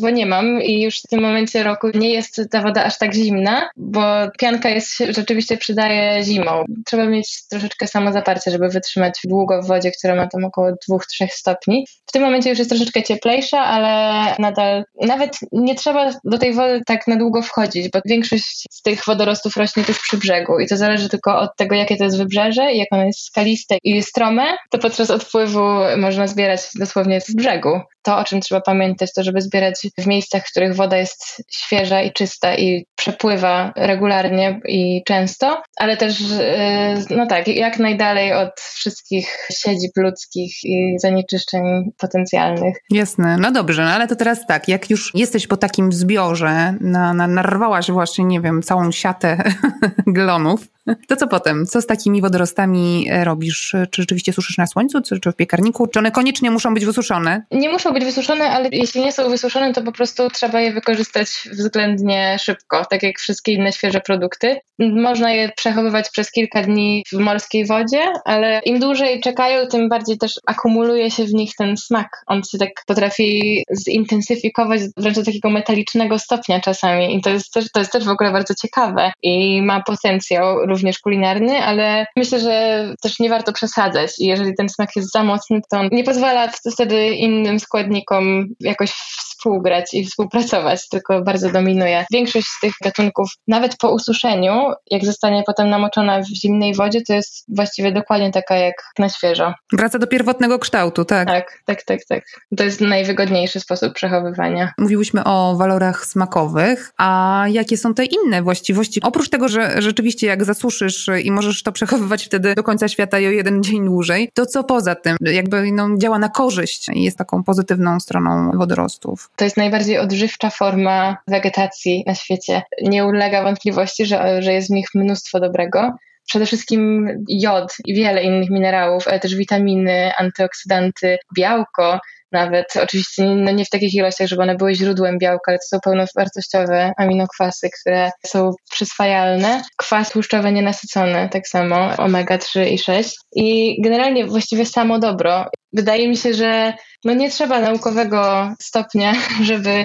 bo nie mam i już w tym momencie roku nie jest ta woda aż tak zimna, bo pianka jest, rzeczywiście przydaje zimą. Trzeba mieć troszeczkę samozaparcie, żeby wytrzymać długo w wodzie, która ma tam około 2-3 stopni. W tym momencie już jest troszeczkę cieplejsza, ale nadal nawet nie trzeba do tej wody tak na długo wchodzić, bo większość z tych wodorostów rośnie tuż przy brzegu i to zależy tylko od tego, jakie to jest wybrzeże i jak ono jest skaliste i strome, to podczas odpływu można zbierać dosłownie z brzegu. To, o czym trzeba pamiętać, to żeby zbierać w miejscach, w których woda jest świeża i czysta i przepływa regularnie i często, ale też, y, no tak, jak najdalej od wszystkich siedzib ludzkich i zanieczyszczeń potencjalnych. Jasne, no dobrze, no ale to teraz tak, jak już jesteś po takim zbiorze, na, na, narwałaś właśnie, nie wiem, całą siatę glonów, to co potem? Co z takimi wodorostami e, robisz? Czy rzeczywiście suszysz na słońcu, czy w piekarniku? Czy one koniecznie muszą być wysuszone? Nie muszą być wysuszone, ale jeśli nie są wysuszone, to po prostu trzeba je wykorzystać względnie szybko, tak jak wszystkie inne świeże produkty. Można je przechowywać przez kilka dni w morskiej wodzie, ale im dłużej czekają, tym bardziej też akumuluje się w nich ten smak. On się tak potrafi zintensyfikować wręcz do takiego metalicznego stopnia czasami i to jest też, to jest też w ogóle bardzo ciekawe i ma potencjał również kulinarny, ale myślę, że też nie warto przesadzać. I jeżeli ten smak jest za mocny, to on nie pozwala wtedy innym składnikom jakoś współgrać i współpracować, tylko bardzo dominuje. Większość z tych gatunków, nawet po ususzeniu, jak zostanie potem namoczona w zimnej wodzie, to jest właściwie dokładnie taka jak na świeżo. Wraca do pierwotnego kształtu, tak? Tak, tak, tak, tak. To jest najwygodniejszy sposób przechowywania. Mówiłyśmy o walorach smakowych, a jakie są te inne właściwości? Oprócz tego, że rzeczywiście jak zasuszysz i możesz to przechowywać wtedy do końca świata i o jeden dzień dłużej, to co poza tym? Jakby no, działa na korzyść i jest taką pozytywną stroną wodorostów. To jest najbardziej odżywcza forma wegetacji na świecie. Nie ulega wątpliwości, że, że jest w nich mnóstwo dobrego. Przede wszystkim jod i wiele innych minerałów, ale też witaminy, antyoksydanty, białko, nawet oczywiście no nie w takich ilościach, żeby one były źródłem białka, ale to są pełnowartościowe aminokwasy, które są przyswajalne. Kwas tłuszczowy nienasycony, tak samo, omega-3 i 6. I generalnie właściwie samo dobro. Wydaje mi się, że no nie trzeba naukowego stopnia, żeby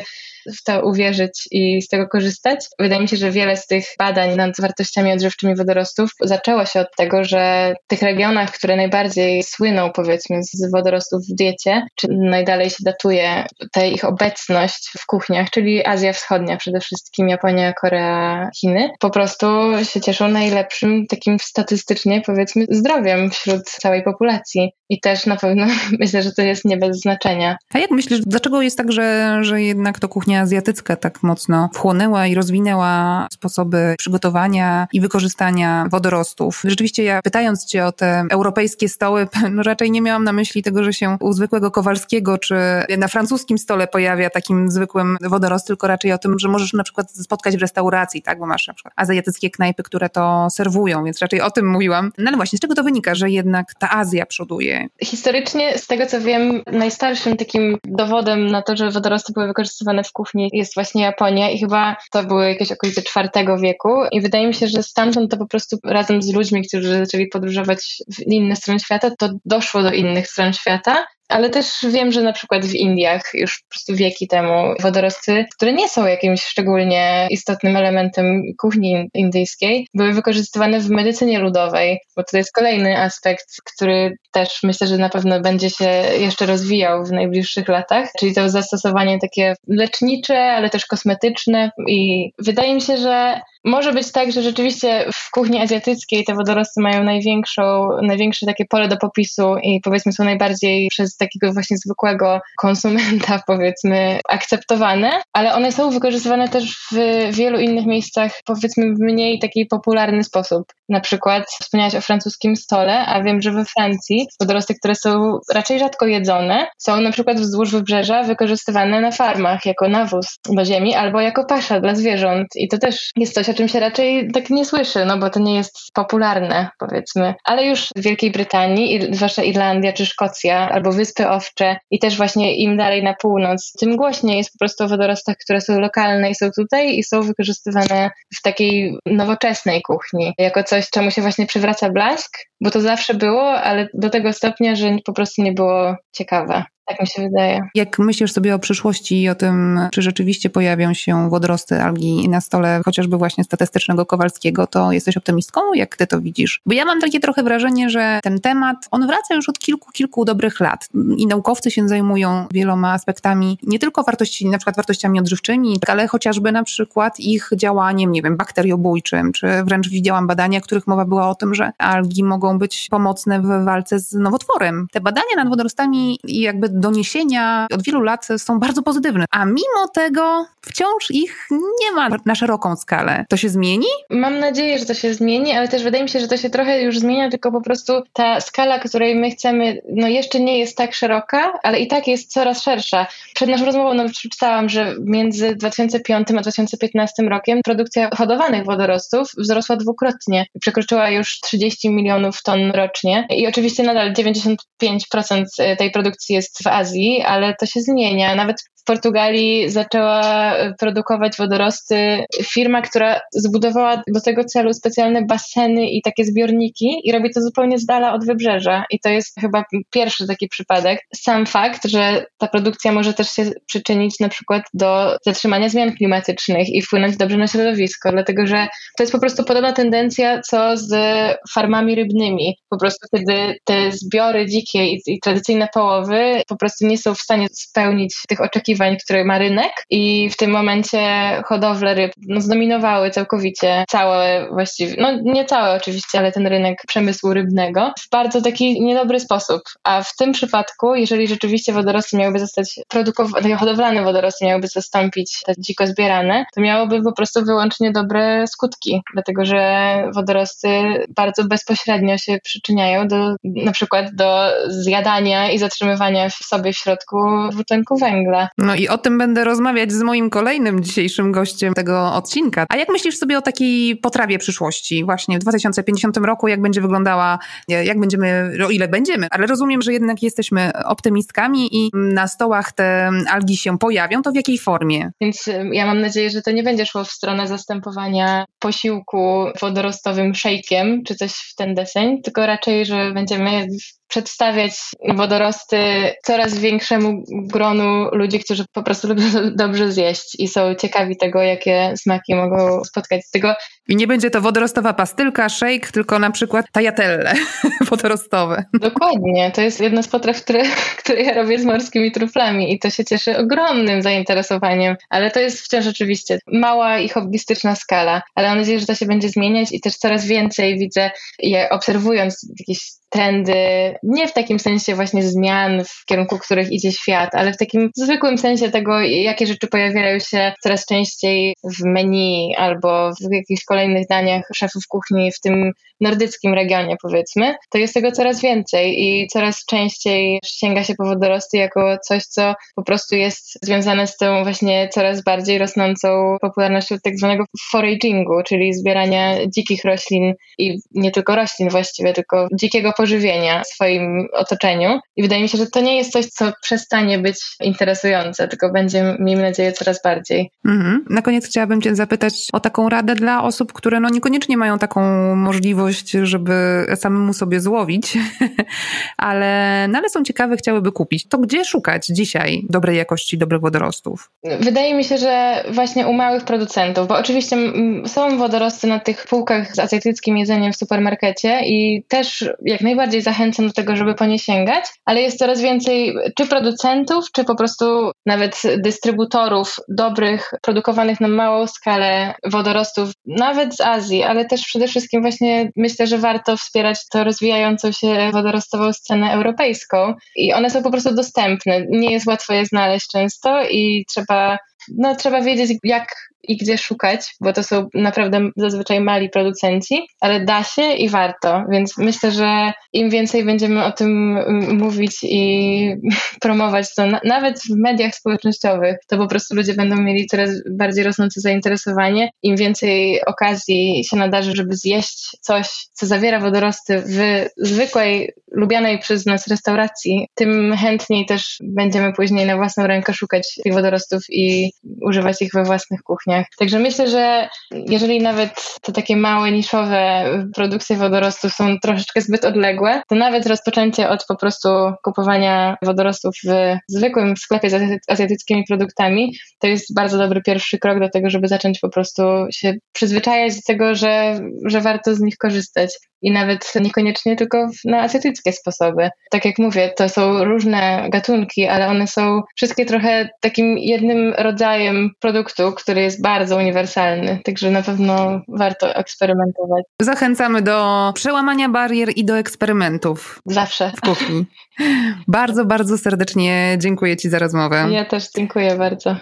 w to uwierzyć i z tego korzystać. Wydaje mi się, że wiele z tych badań nad wartościami odżywczymi wodorostów zaczęło się od tego, że w tych regionach, które najbardziej słyną powiedzmy z wodorostów w diecie, czy najdalej się datuje ta ich obecność w kuchniach, czyli Azja Wschodnia przede wszystkim, Japonia, Korea, Chiny, po prostu się cieszą najlepszym takim statystycznie powiedzmy zdrowiem wśród całej populacji. I też na pewno myślę, że to jest nie bez znaczenia. A jak myślisz, dlaczego jest tak, że, że jednak to kuchnia azjatycka tak mocno wchłonęła i rozwinęła sposoby przygotowania i wykorzystania wodorostów? Rzeczywiście ja pytając cię o te europejskie stoły, no raczej nie miałam na myśli tego, że się u zwykłego Kowalskiego czy na francuskim stole pojawia takim zwykłym wodorost, tylko raczej o tym, że możesz na przykład spotkać w restauracji, tak, bo masz na przykład azjatyckie knajpy, które to serwują, więc raczej o tym mówiłam. No ale właśnie, z czego to wynika, że jednak ta Azja przoduje? Historycznie, z tego co wiem, najstarszym takim dowodem na to, że wodorosty były wykorzystywane w kuchni jest właśnie Japonia i chyba to były jakieś okolice IV wieku. I wydaje mi się, że stamtąd to po prostu razem z ludźmi, którzy zaczęli podróżować w inne strony świata, to doszło do innych stron świata ale też wiem, że na przykład w Indiach już po prostu wieki temu wodorosty, które nie są jakimś szczególnie istotnym elementem kuchni indyjskiej, były wykorzystywane w medycynie ludowej, bo to jest kolejny aspekt, który też myślę, że na pewno będzie się jeszcze rozwijał w najbliższych latach, czyli to zastosowanie takie lecznicze, ale też kosmetyczne. I wydaje mi się, że może być tak, że rzeczywiście w kuchni azjatyckiej te wodorosty mają największą, największe takie pole do popisu i powiedzmy są najbardziej przez takiego właśnie zwykłego konsumenta powiedzmy akceptowane, ale one są wykorzystywane też w wielu innych miejscach powiedzmy w mniej taki popularny sposób. Na przykład wspomniałaś o francuskim stole, a wiem, że we Francji wodorosty, które są raczej rzadko jedzone, są na przykład wzdłuż wybrzeża wykorzystywane na farmach jako nawóz do ziemi albo jako pasza dla zwierząt i to też jest coś, czym się raczej tak nie słyszy, no bo to nie jest popularne, powiedzmy. Ale już w Wielkiej Brytanii, zwłaszcza Irlandia czy Szkocja, albo Wyspy Owcze i też właśnie im dalej na północ, tym głośniej jest po prostu o wodorostach, które są lokalne i są tutaj i są wykorzystywane w takiej nowoczesnej kuchni, jako coś, czemu się właśnie przywraca blask, bo to zawsze było, ale do tego stopnia, że po prostu nie było ciekawe. Tak mi się wydaje. Jak myślisz sobie o przyszłości i o tym, czy rzeczywiście pojawią się wodorosty algi na stole chociażby właśnie statystycznego Kowalskiego, to jesteś optymistką? Jak ty to widzisz? Bo ja mam takie trochę wrażenie, że ten temat, on wraca już od kilku, kilku dobrych lat i naukowcy się zajmują wieloma aspektami, nie tylko wartości, na przykład wartościami odżywczymi, ale chociażby na przykład ich działaniem, nie wiem, bakteriobójczym, czy wręcz widziałam badania, których mowa była o tym, że algi mogą być pomocne w walce z nowotworem. Te badania nad wodorostami i jakby doniesienia od wielu lat są bardzo pozytywne, a mimo tego wciąż ich nie ma na szeroką skalę. To się zmieni? Mam nadzieję, że to się zmieni, ale też wydaje mi się, że to się trochę już zmienia, tylko po prostu ta skala, której my chcemy, no jeszcze nie jest tak szeroka, ale i tak jest coraz szersza. Przed naszą rozmową no, przeczytałam, że między 2005 a 2015 rokiem produkcja hodowanych wodorostów wzrosła dwukrotnie. Przekroczyła już 30 milionów ton rocznie i oczywiście nadal 95% tej produkcji jest w Azji, ale to się zmienia. Nawet Portugalii zaczęła produkować wodorosty firma, która zbudowała do tego celu specjalne baseny i takie zbiorniki i robi to zupełnie z dala od wybrzeża. I to jest chyba pierwszy taki przypadek. Sam fakt, że ta produkcja może też się przyczynić na przykład do zatrzymania zmian klimatycznych i wpłynąć dobrze na środowisko, dlatego że to jest po prostu podobna tendencja co z farmami rybnymi. Po prostu kiedy te zbiory dzikie i, i tradycyjne połowy po prostu nie są w stanie spełnić tych oczekiwań, które ma rynek i w tym momencie hodowle ryb no, zdominowały całkowicie całe właściwie, no nie całe oczywiście, ale ten rynek przemysłu rybnego w bardzo taki niedobry sposób. A w tym przypadku, jeżeli rzeczywiście wodorosty miałyby zostać produkowane, hodowlane wodorosty miałyby zastąpić te dziko zbierane, to miałoby po prostu wyłącznie dobre skutki, dlatego że wodorosty bardzo bezpośrednio się przyczyniają do na przykład do zjadania i zatrzymywania w sobie w środku dwutlenku węgla. No i o tym będę rozmawiać z moim kolejnym dzisiejszym gościem tego odcinka. A jak myślisz sobie o takiej potrawie przyszłości? Właśnie w 2050 roku, jak będzie wyglądała, jak będziemy, o ile będziemy, ale rozumiem, że jednak jesteśmy optymistkami i na stołach te algi się pojawią, to w jakiej formie? Więc ja mam nadzieję, że to nie będzie szło w stronę zastępowania posiłku wodorostowym szejkiem, czy coś w ten deseń, tylko raczej, że będziemy przedstawiać wodorosty coraz większemu gronu ludzi, którzy po prostu lubią dobrze zjeść i są ciekawi tego, jakie smaki mogą spotkać z tego. I nie będzie to wodorostowa pastylka, shake, tylko na przykład tajatelle wodorostowe. Dokładnie. To jest jedna z potraw, które, które ja robię z morskimi truflami i to się cieszy ogromnym zainteresowaniem, ale to jest wciąż oczywiście mała i hobbystyczna skala, ale mam nadzieję, że to się będzie zmieniać i też coraz więcej widzę, je obserwując jakieś trendy, nie w takim sensie właśnie zmian, w kierunku których idzie świat, ale w takim zwykłym sensie tego, jakie rzeczy pojawiają się coraz częściej w menu albo w jakichś kolejnych daniach szefów kuchni w tym nordyckim regionie, powiedzmy, to jest tego coraz więcej i coraz częściej sięga się po wodorosty jako coś, co po prostu jest związane z tą właśnie coraz bardziej rosnącą popularnością tak zwanego foragingu, czyli zbierania dzikich roślin i nie tylko roślin właściwie, tylko dzikiego pożywienia w swoim otoczeniu. I wydaje mi się, że to nie jest coś, co przestanie być interesujące, tylko będzie, miejmy nadzieję, coraz bardziej. Mhm. Na koniec chciałabym Cię zapytać o taką radę dla osób, które no niekoniecznie mają taką możliwość, żeby samemu sobie złowić, ale, no ale są ciekawe, chciałyby kupić. To gdzie szukać dzisiaj dobrej jakości, dobrych wodorostów? Wydaje mi się, że właśnie u małych producentów, bo oczywiście są wodorosty na tych półkach z azjatyckim jedzeniem w supermarkecie i też jak najbardziej zachęcam do tego, żeby po nie sięgać, ale jest coraz więcej czy producentów, czy po prostu nawet dystrybutorów dobrych, produkowanych na małą skalę wodorostów, nawet z Azji, ale też przede wszystkim właśnie myślę, że warto wspierać to rozwijającą się wodorostową scenę europejską i one są po prostu dostępne. Nie jest łatwo je znaleźć często i trzeba no, trzeba wiedzieć, jak i gdzie szukać, bo to są naprawdę zazwyczaj mali producenci, ale da się i warto, więc myślę, że im więcej będziemy o tym mówić i promować to, nawet w mediach społecznościowych, to po prostu ludzie będą mieli coraz bardziej rosnące zainteresowanie. Im więcej okazji się nadarzy, żeby zjeść coś, co zawiera wodorosty w zwykłej, lubianej przez nas restauracji, tym chętniej też będziemy później na własną rękę szukać tych wodorostów i używać ich we własnych kuchniach. Także myślę, że jeżeli nawet te takie małe, niszowe produkcje wodorostów są troszeczkę zbyt odległe, to nawet rozpoczęcie od po prostu kupowania wodorostów w zwykłym sklepie z azjatyckimi produktami, to jest bardzo dobry pierwszy krok do tego, żeby zacząć po prostu się przyzwyczajać do tego, że, że warto z nich korzystać i nawet niekoniecznie tylko na azjatyckie sposoby. Tak jak mówię, to są różne gatunki, ale one są wszystkie trochę takim jednym rodzajem produktu, który jest bardzo uniwersalny, także na pewno warto eksperymentować. Zachęcamy do przełamania barier i do eksperymentów. Zawsze. W kuchni. bardzo, bardzo serdecznie dziękuję Ci za rozmowę. Ja też dziękuję bardzo.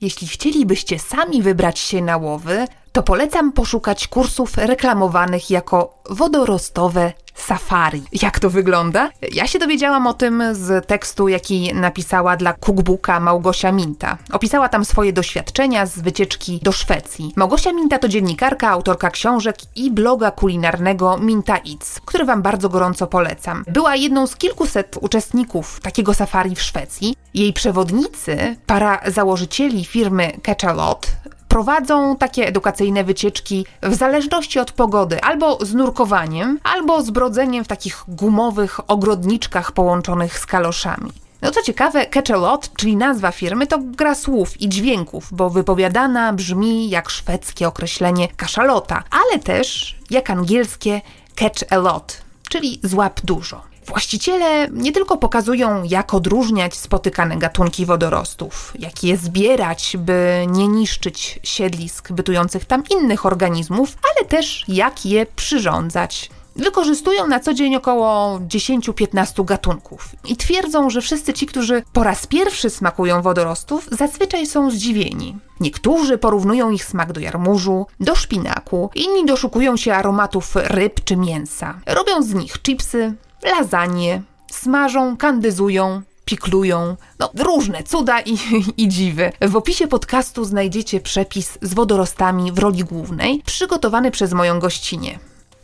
Jeśli chcielibyście sami wybrać się na łowy, to polecam poszukać kursów reklamowanych jako wodorostowe safari. Jak to wygląda? Ja się dowiedziałam o tym z tekstu, jaki napisała dla cookbooka Małgosia Minta. Opisała tam swoje doświadczenia z wycieczki do Szwecji. Małgosia Minta to dziennikarka, autorka książek i bloga kulinarnego Minta Eats, który wam bardzo gorąco polecam. Była jedną z kilkuset uczestników takiego safari w Szwecji. Jej przewodnicy, para założycieli firmy Catch a Lot, prowadzą takie edukacyjne wycieczki w zależności od pogody, albo z nurkowaniem, albo z brodzeniem w takich gumowych ogrodniczkach połączonych z kaloszami. No co ciekawe, Catch a Lot, czyli nazwa firmy, to gra słów i dźwięków, bo wypowiadana brzmi jak szwedzkie określenie kaszalota, ale też jak angielskie catch a lot, czyli złap dużo. Właściciele nie tylko pokazują, jak odróżniać spotykane gatunki wodorostów, jak je zbierać, by nie niszczyć siedlisk bytujących tam innych organizmów, ale też jak je przyrządzać. Wykorzystują na co dzień około 10-15 gatunków i twierdzą, że wszyscy ci, którzy po raz pierwszy smakują wodorostów, zazwyczaj są zdziwieni. Niektórzy porównują ich smak do jarmużu, do szpinaku, inni doszukują się aromatów ryb czy mięsa. Robią z nich chipsy, lasagne, smażą, kandyzują, piklują, no różne cuda i, i dziwy. W opisie podcastu znajdziecie przepis z wodorostami w roli głównej, przygotowany przez moją gościnię.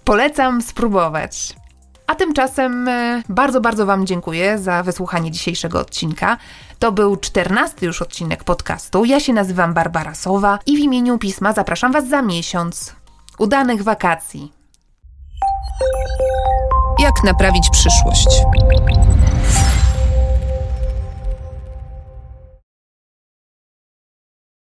Polecam spróbować. A tymczasem e, bardzo, bardzo Wam dziękuję za wysłuchanie dzisiejszego odcinka. To był czternasty już odcinek podcastu. Ja się nazywam Barbara Sowa i w imieniu pisma zapraszam Was za miesiąc. Udanych wakacji! Jak naprawić przyszłość?